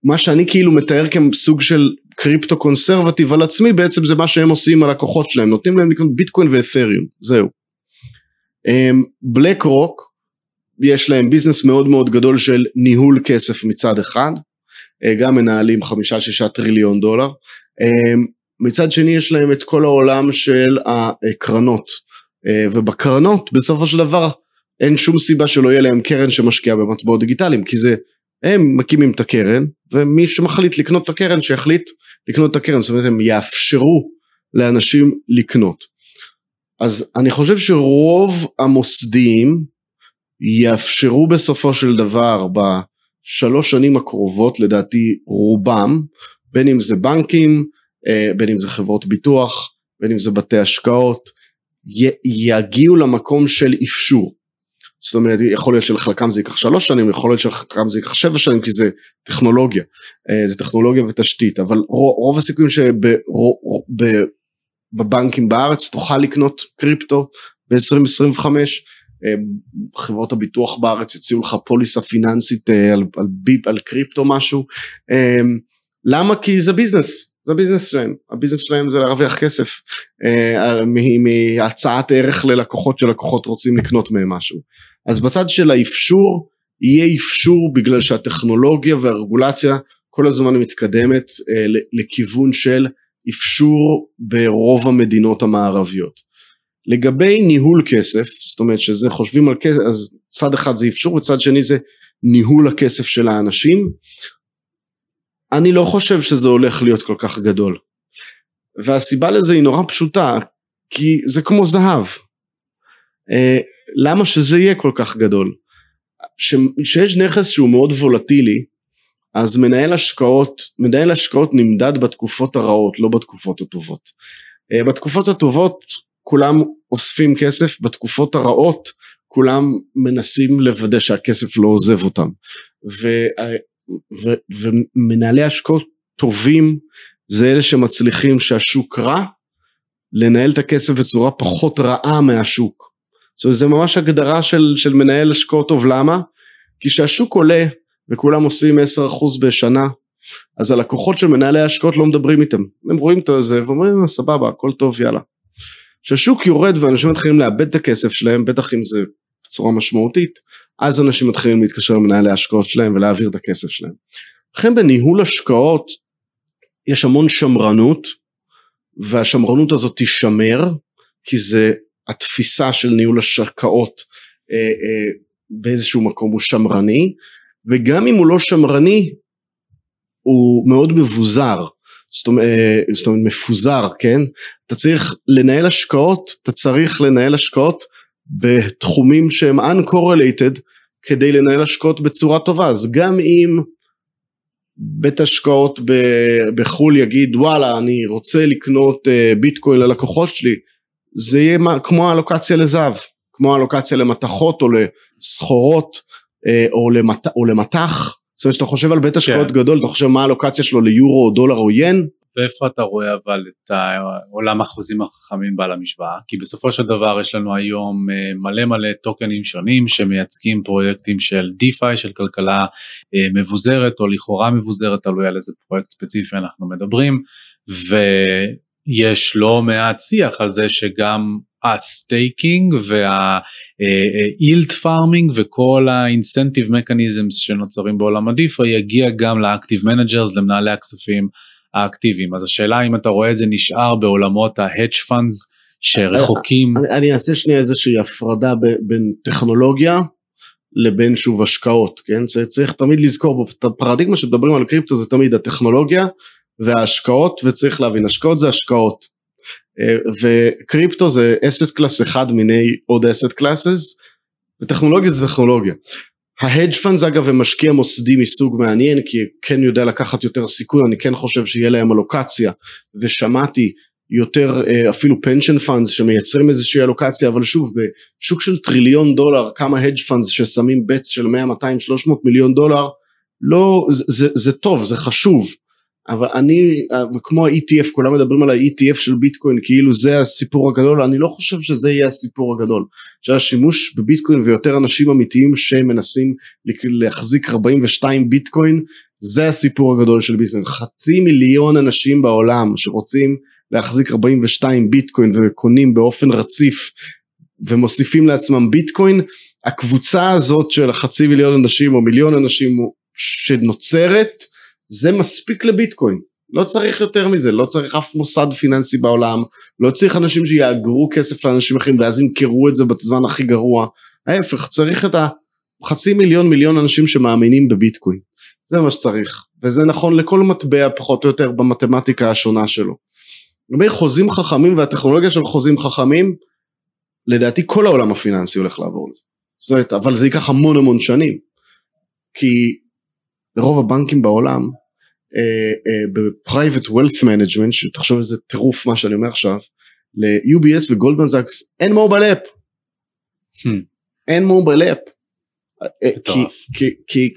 מה שאני כאילו מתאר כסוג של קריפטו קונסרבטיב על עצמי בעצם זה מה שהם עושים הלקוחות שלהם נותנים להם לקנות ביטקוין ואת'ריום. זהו בלק רוק יש להם business מאוד מאוד גדול של ניהול כסף מצד אחד, אה, גם מנהלים חמישה שישה טריליון דולר, אה, מצד שני יש להם את כל העולם של הקרנות, אה, ובקרנות בסופו של דבר אין שום סיבה שלא יהיה להם קרן שמשקיעה במטבעות דיגיטליים, כי זה הם מקימים את הקרן, ומי שמחליט לקנות את הקרן שיחליט לקנות את הקרן, זאת אומרת הם יאפשרו לאנשים לקנות. אז אני חושב שרוב המוסדיים יאפשרו בסופו של דבר בשלוש שנים הקרובות לדעתי רובם בין אם זה בנקים אה, בין אם זה חברות ביטוח בין אם זה בתי השקעות יגיעו למקום של אפשור. זאת אומרת יכול להיות שלחלקם זה ייקח שלוש שנים יכול להיות שלחלקם זה ייקח שבע שנים כי זה טכנולוגיה. אה, זה טכנולוגיה ותשתית אבל רוב הסיכויים שבבנקים בארץ תוכל לקנות קריפטו ב-2025. אה, חברות הביטוח בארץ יציעו לך פוליסה פיננסית אה, על, על ביפ על קריפטו משהו. אה, למה? כי זה business זה business שלהם. ה business שלהם זה להרוויח כסף מהצעת ערך ללקוחות שלקוחות רוצים לקנות מהם משהו. אז בצד של האפשור יהיה אפשור בגלל שהטכנולוגיה והרגולציה כל הזמן מתקדמת לכיוון של אפשור ברוב המדינות המערביות לגבי ניהול כסף, זאת אומרת שזה חושבים על כסף, אז צד אחד זה אפשור וצד שני זה ניהול הכסף של האנשים, אני לא חושב שזה הולך להיות כל כך גדול. והסיבה לזה היא נורא פשוטה, כי זה כמו זהב. אה, למה שזה יהיה כל כך גדול? כשיש נכס שהוא מאוד וולטילי, אז מנהל השקעות, מנהל השקעות נמדד בתקופות הרעות, לא בתקופות הטובות. אה, בתקופות הטובות כולם אוספים כסף, בתקופות הרעות כולם מנסים לוודא שהכסף לא עוזב אותם. ו, ו, ומנהלי השקעות טובים זה אלה שמצליחים שהשוק רע, לנהל את הכסף בצורה פחות רעה מהשוק. זאת אומרת, זה ממש הגדרה של, של מנהל השקעות טוב, למה? כי כשהשוק עולה וכולם עושים 10% בשנה, אז הלקוחות של מנהלי ההשקעות לא מדברים איתם. הם רואים את זה ואומרים סבבה הכל טוב יאללה. כשהשוק יורד ואנשים מתחילים לאבד את הכסף שלהם, בטח אם זה בצורה משמעותית, אז אנשים מתחילים להתקשר למנהלי ההשקעות שלהם ולהעביר את הכסף שלהם. לכן בניהול השקעות יש המון שמרנות, והשמרנות הזאת תישמר, כי זה התפיסה של ניהול השקעות אה, אה, באיזשהו מקום הוא שמרני, וגם אם הוא לא שמרני, הוא מאוד מבוזר. זאת אומרת, זאת אומרת מפוזר, כן? אתה צריך לנהל השקעות, אתה צריך לנהל השקעות בתחומים שהם uncorrelated כדי לנהל השקעות בצורה טובה, אז גם אם בית השקעות בחו"ל יגיד וואלה אני רוצה לקנות ביטקוין ללקוחות שלי, זה יהיה כמו אלוקציה לזהב, כמו אלוקציה למתכות או לסחורות או, למת, או למטח, זאת אומרת שאתה חושב על בית השקעות כן. גדול, אתה חושב מה האלוקציה שלו ליורו או דולר או ין, ואיפה אתה רואה אבל את עולם החוזים החכמים בעל המשוואה? כי בסופו של דבר יש לנו היום אה, מלא מלא טוקנים שונים שמייצגים פרויקטים של דיפיי, של כלכלה אה, מבוזרת או לכאורה מבוזרת, תלוי על איזה פרויקט ספציפי אנחנו מדברים, ויש לא מעט שיח על זה שגם ה staking וה yield farming וכל ה incentive mechanisms שנוצרים בעולם ה DeFi יגיע גם ל active managers, למנהלי הכספים האקטיביים. אז השאלה אם אתה רואה את זה נשאר בעולמות ה-hedge funds שרחוקים. אני, אני אעשה שנייה איזושהי הפרדה בין טכנולוגיה לבין שוב השקעות, כן? צריך תמיד לזכור, את הפרדיגמה שמדברים על קריפטו זה תמיד הטכנולוגיה וההשקעות, וצריך להבין, השקעות זה השקעות. אה, וקריפטו זה asset class אחד מיני עוד asset classes, וטכנולוגיה זה טכנולוגיה. ה hedge funds אגב הם משקיע מוסדי מסוג מעניין כי כן יודע לקחת יותר סיכון אני כן חושב שיהיה להם אלוקציה ושמעתי יותר אה, אפילו פנשן פאנס שמייצרים איזושהי אלוקציה אבל שוב בשוק של טריליון דולר כמה הדג' פאנס ששמים בטס של 100 200 300 מיליון דולר לא זה, זה, זה טוב זה חשוב אבל אני, וכמו ה-ETF, כולם מדברים על ה-ETF של ביטקוין כאילו זה הסיפור הגדול, אני לא חושב שזה יהיה הסיפור הגדול. שהשימוש בביטקוין ויותר אנשים אמיתיים שמנסים להחזיק 42 ביטקוין, זה הסיפור הגדול של ביטקוין. חצי מיליון אנשים בעולם שרוצים להחזיק 42 ביטקוין וקונים באופן רציף ומוסיפים לעצמם ביטקוין, הקבוצה הזאת של חצי מיליון אנשים או מיליון אנשים שנוצרת, זה מספיק לביטקוין. לא צריך יותר מזה לא צריך אף מוסד פיננסי בעולם לא צריך אנשים שיאגרו כסף לאנשים אחרים ואז ימכרו את זה בזמן הכי גרוע. ההפך צריך את החצי מיליון מיליון אנשים שמאמינים בביטקוין. זה מה שצריך וזה נכון לכל מטבע פחות או יותר במתמטיקה השונה שלו. לגבי חוזים חכמים והטכנולוגיה של חוזים חכמים לדעתי כל העולם הפיננסי הולך לעבור לזה. זאת אומרת אבל זה ייקח המון המון שנים. כי לרוב הבנקים בעולם ב-Private Wealth Management שתחשוב איזה טירוף מה שאני אומר עכשיו ל-UBS וגולדמן זאקס אין מובייל אפ hmm. אין מובייל אפ אה,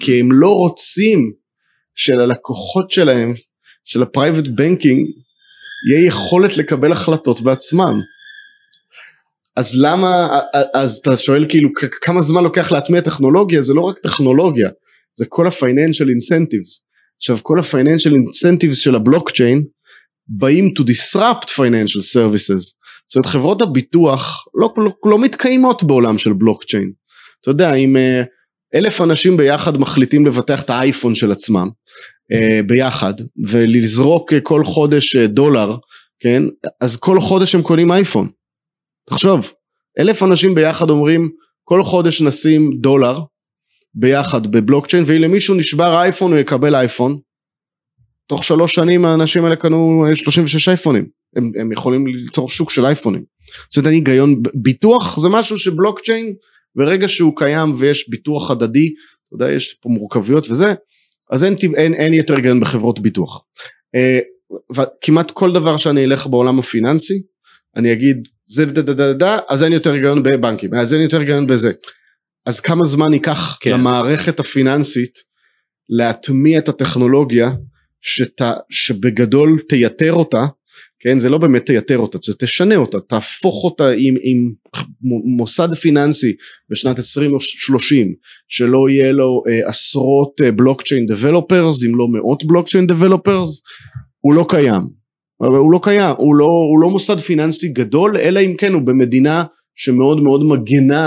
כי הם לא רוצים שללקוחות שלהם של ה-Private Banking יהיה יכולת לקבל החלטות בעצמם. אז למה אז אתה שואל כאילו כמה זמן לוקח להטמיע טכנולוגיה? זה לא רק טכנולוגיה זה כל ה-financial incentives. עכשיו כל ה-financial incentives של הבלוקצ'יין באים to disrupt financial services. זאת אומרת חברות הביטוח לא, לא, לא מתקיימות בעולם של בלוקצ'יין. אתה יודע אם uh, אלף אנשים ביחד מחליטים לבטח את האייפון של עצמם uh, ביחד ולזרוק uh, כל חודש דולר כן אז כל חודש הם קונים אייפון. תחשוב אלף אנשים ביחד אומרים כל חודש נשים דולר ביחד בבלוקצ'יין ואם למישהו נשבר אייפון הוא יקבל אייפון תוך שלוש שנים האנשים האלה קנו 36 אייפונים. הם, הם יכולים ליצור שוק של אייפונים. זאת אומרת היגיון. ביטוח זה משהו שבלוקצ'יין ברגע שהוא קיים ויש ביטוח הדדי אתה יודע יש פה מורכבויות וזה אז אין, אין, אין יותר היגיון בחברות ביטוח. אה, וכמעט כל דבר שאני אלך בעולם הפיננסי אני אגיד זה דה דה דה דה אז אין יותר היגיון בבנקים אז אין יותר היגיון בזה אז כמה זמן ייקח כן. למערכת הפיננסית להטמיע את הטכנולוגיה שת, שבגדול תייתר אותה, כן, זה לא באמת תייתר אותה, זה תשנה אותה, תהפוך אותה עם, עם מוסד פיננסי בשנת 2030 שלא יהיה לו אה, עשרות בלוקצ'יין אה, דבלופרס אם לא מאות בלוקצ'יין דבלופרס, הוא לא קיים. הוא לא קיים, הוא לא, הוא לא מוסד פיננסי גדול אלא אם כן הוא במדינה שמאוד מאוד מגנה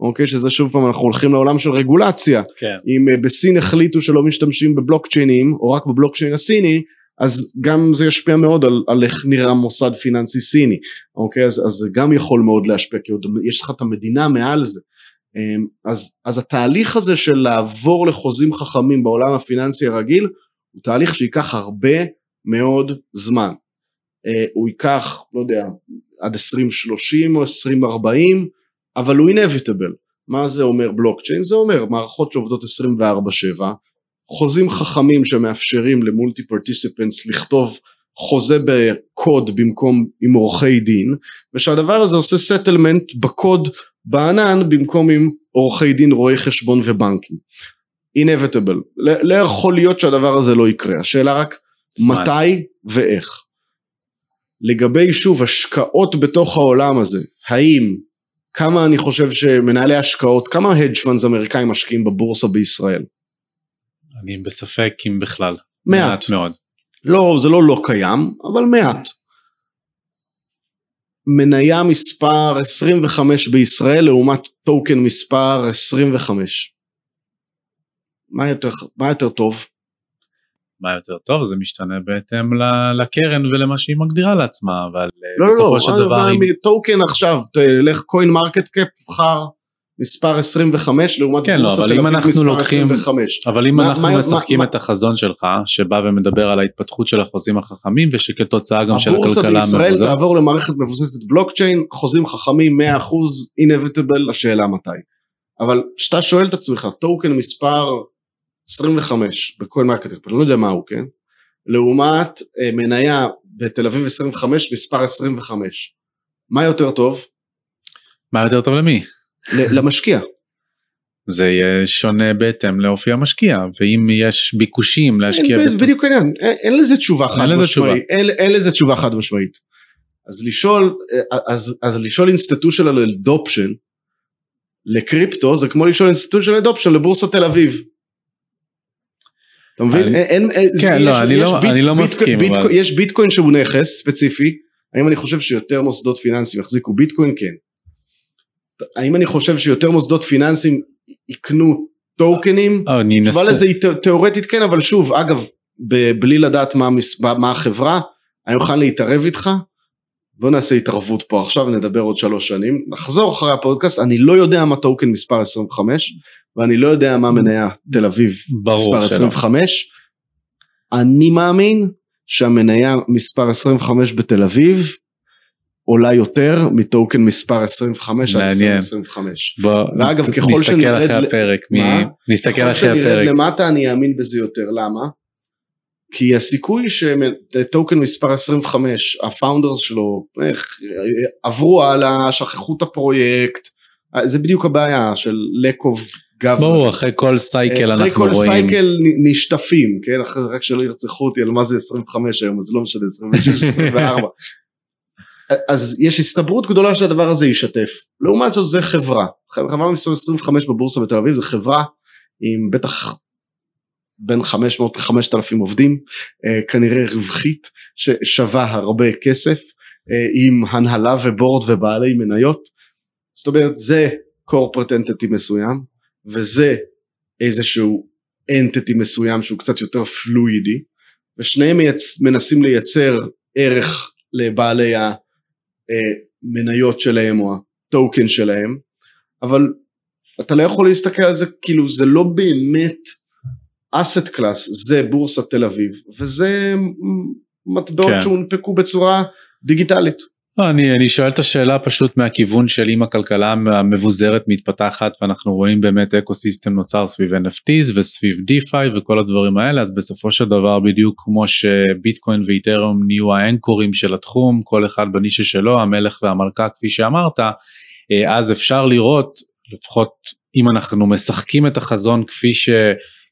אוקיי שזה שוב פעם אנחנו הולכים לעולם של רגולציה כן. אם uh, בסין החליטו שלא משתמשים בבלוקצ'יינים או רק בבלוקצ'יין הסיני אז גם זה ישפיע מאוד על, על איך נראה מוסד פיננסי סיני אוקיי אז, אז זה גם יכול מאוד להשפיע כי עוד יש לך את המדינה מעל זה אמ, אז, אז התהליך הזה של לעבור לחוזים חכמים בעולם הפיננסי הרגיל הוא תהליך שייקח הרבה מאוד זמן. אה, הוא ייקח, לא יודע, עד 2030 או 2040, אבל הוא inevitable. מה זה אומר בלוקצ'יין? זה אומר מערכות שעובדות 24/7, חוזים חכמים שמאפשרים למולטי פרטיסיפנס לכתוב חוזה בקוד במקום עם עורכי דין, ושהדבר הזה עושה סטלמנט בקוד בענן במקום עם עורכי דין, רואי חשבון ובנקים. inevitable. לא יכול להיות שהדבר הזה לא יקרה, השאלה רק זמן. מתי ואיך. לגבי שוב השקעות בתוך העולם הזה, האם כמה אני חושב שמנהלי השקעות, כמה hedge funds אמריקאים משקיעים בבורסה בישראל? אני בספק אם בכלל. מעט. מעט מאוד. לא, זה לא לא קיים, אבל מעט. מניה מספר 25 בישראל לעומת טוקן מספר 25. מה יותר, מה יותר טוב? מה יותר טוב זה משתנה בהתאם לקרן ולמה שהיא מגדירה לעצמה אבל לא, בסופו לא, של לא, דבר אם... טוקן עכשיו תלך קוין מרקט קאפ בחר מספר 25 לעומת כן, לא, אבל אם אנחנו לוקחים, 25. אבל אם מה, אנחנו מה, משחקים מה, את החזון שלך שבא ומדבר על ההתפתחות של החוזים החכמים ושכתוצאה גם של הכלכלה הבורסה בישראל מבוזר. תעבור למערכת מבוססת בלוקצ'יין חוזים חכמים 100% inevitable השאלה מתי אבל כשאתה שואל את עצמך טוקן מספר 25 בכל market אני לא יודע מה הוא כן? לעומת אה, מניה בתל אביב 25 מספר 25 מה יותר טוב? מה יותר טוב למי? למשקיע. זה יהיה שונה בהתאם לאופי המשקיע ואם יש ביקושים להשקיע אין, בתוך... בדיוק העניין. אין, אין לזה תשובה חד משמעית אין, אין לזה תשובה חד משמעית אז לשאול אז, אז לשאול institutional adoption לקריפטו זה כמו לשאול institutional adoption לבורסה תל אביב אתה מבין? אני... אין, אין, כן, יש, לא, אני, יש לא, ביט, אני לא ביט, מסכים. ביט, אבל... יש ביטקוין שהוא נכס ספציפי, האם אני חושב שיותר מוסדות פיננסיים יחזיקו ביטקוין? כן. האם אני חושב שיותר מוסדות פיננסיים יקנו טוקנים? אה, אני אנסה. תשובה לזה היא תאורטית כן, אבל שוב, אגב, בלי לדעת מה, מה החברה, אני מוכן להתערב איתך, בוא נעשה התערבות פה עכשיו, נדבר עוד שלוש שנים, נחזור אחרי הפודקאסט, אני לא יודע מה טוקן מספר 25, ואני לא יודע מה מניה תל אביב מספר 25, אני מאמין שהמניה מספר 25 בתל אביב עולה יותר מטוקן מספר 25 עד 2025. ואגב ככל שנרד, אחרי הפרק, מ... נסתכל אחרי הפרק. ככל שנרד למטה אני אאמין בזה יותר, למה? כי הסיכוי שטוקן מספר 25 ה founders שלו איך, עברו הלאה, שכחו את הפרויקט, זה בדיוק הבעיה של lack of government. ברור, אחרי כל cycle אנחנו רואים. אחרי כל סייקל נשטפים, כן? אחרי, רק שלא ירצחו אותי על מה זה 25 היום, אז לא משנה, 26, 24. אז יש הסתברות גדולה שהדבר הזה יישתף. לעומת זאת זה חברה. חברה מסוים 25 בבורסה בתל אביב זה חברה עם בטח בין 500 ל-5,000 עובדים, אה, כנראה רווחית ששווה הרבה כסף, אה, עם הנהלה ובורד ובעלי מניות. זאת אומרת זה corporate entity מסוים וזה איזשהו entity מסוים שהוא קצת יותר פלואידי ושניהם מייצ... מנסים לייצר ערך לבעלי המניות שלהם או הטוקן שלהם אבל אתה לא יכול להסתכל על זה כאילו זה לא באמת asset class זה בורסת תל אביב וזה מטבעות כן. שהונפקו בצורה דיגיטלית. לא, אני, אני שואל את השאלה פשוט מהכיוון של אם הכלכלה המבוזרת מתפתחת ואנחנו רואים באמת ecosystem נוצר סביב NFTs וסביב DeFi וכל הדברים האלה אז בסופו של דבר בדיוק כמו שביטקוין ואיתריום נהיו האנקורים של התחום כל אחד בנישה שלו המלך והמלכה כפי שאמרת אה, אז אפשר לראות לפחות אם אנחנו משחקים את החזון כפי ש...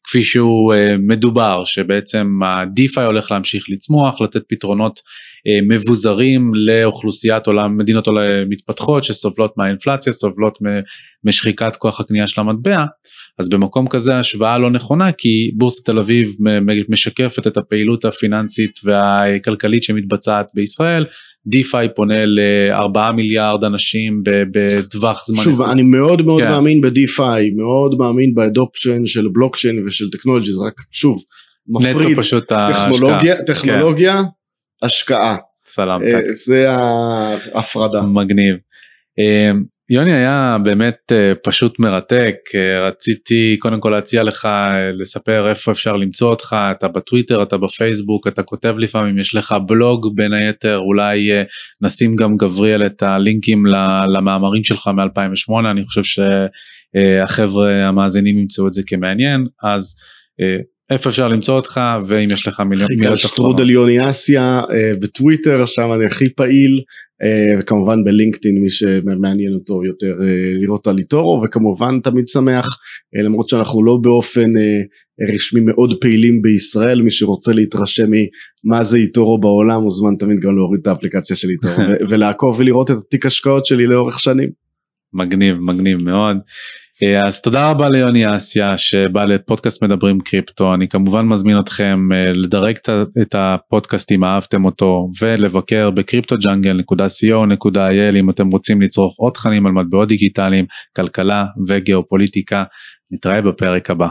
כפי שהוא uh, מדובר שבעצם ה-DeFi הולך להמשיך לצמוח לתת פתרונות uh, מבוזרים לאוכלוסיית עולם מדינות עולם מתפתחות שסובלות מהאינפלציה סובלות משחיקת כוח הקנייה של המטבע. אז במקום כזה השוואה לא נכונה כי בורסת תל אביב משקפת את הפעילות הפיננסית והכלכלית שמתבצעת בישראל DeFi פונה לארבעה מיליארד אנשים בטווח זמן. שוב אני מאוד מאוד כן. מאמין ב DeFi מאוד מאמין ב adoption של בלוקצ'יין ושל טכנולוגיה זה רק שוב מפריד פשוט טכנולוגיה, ההשקעה. טכנולוגיה כן. השקעה. סלמת. זה ההפרדה. מגניב. יוני היה באמת אה, פשוט מרתק, אה, רציתי קודם כל להציע לך אה, לספר איפה אפשר למצוא אותך, אתה בטוויטר, אתה בפייסבוק, אתה כותב לפעמים, יש לך בלוג בין היתר, אולי נשים גם גבריאל את הלינקים למאמרים שלך מ-2008, אני חושב שהחבר'ה המאזינים ימצאו את זה כמעניין, אז איפה אפשר למצוא אותך ואם יש לך מיליון מיליון תחתונות. שטרודל יוני אסיה בטוויטר שם אני הכי פעיל וכמובן בלינקדאין מי שמעניין אותו יותר אה, לראות על איטורו וכמובן תמיד שמח אה, למרות שאנחנו לא באופן רשמי מאוד פעילים בישראל מי שרוצה להתרשם ממה זה איטורו בעולם מוזמן תמיד גם להוריד את האפליקציה של איטורו ולעקוב ולראות את התיק השקעות שלי לאורך שנים. מגניב מגניב מאוד. אה, אז תודה רבה ליוני אסיה שבא לפודקאסט מדברים קריפטו אני כמובן מזמין אתכם אה, לדרג את הפודקאסט אם אהבתם אותו ולבקר בקריפטוג'אנגל.co.il אם אתם רוצים לצרוך עוד תכנים על מטבעות דיגיטליים כלכלה וגיאופוליטיקה נתראה בפרק הבא.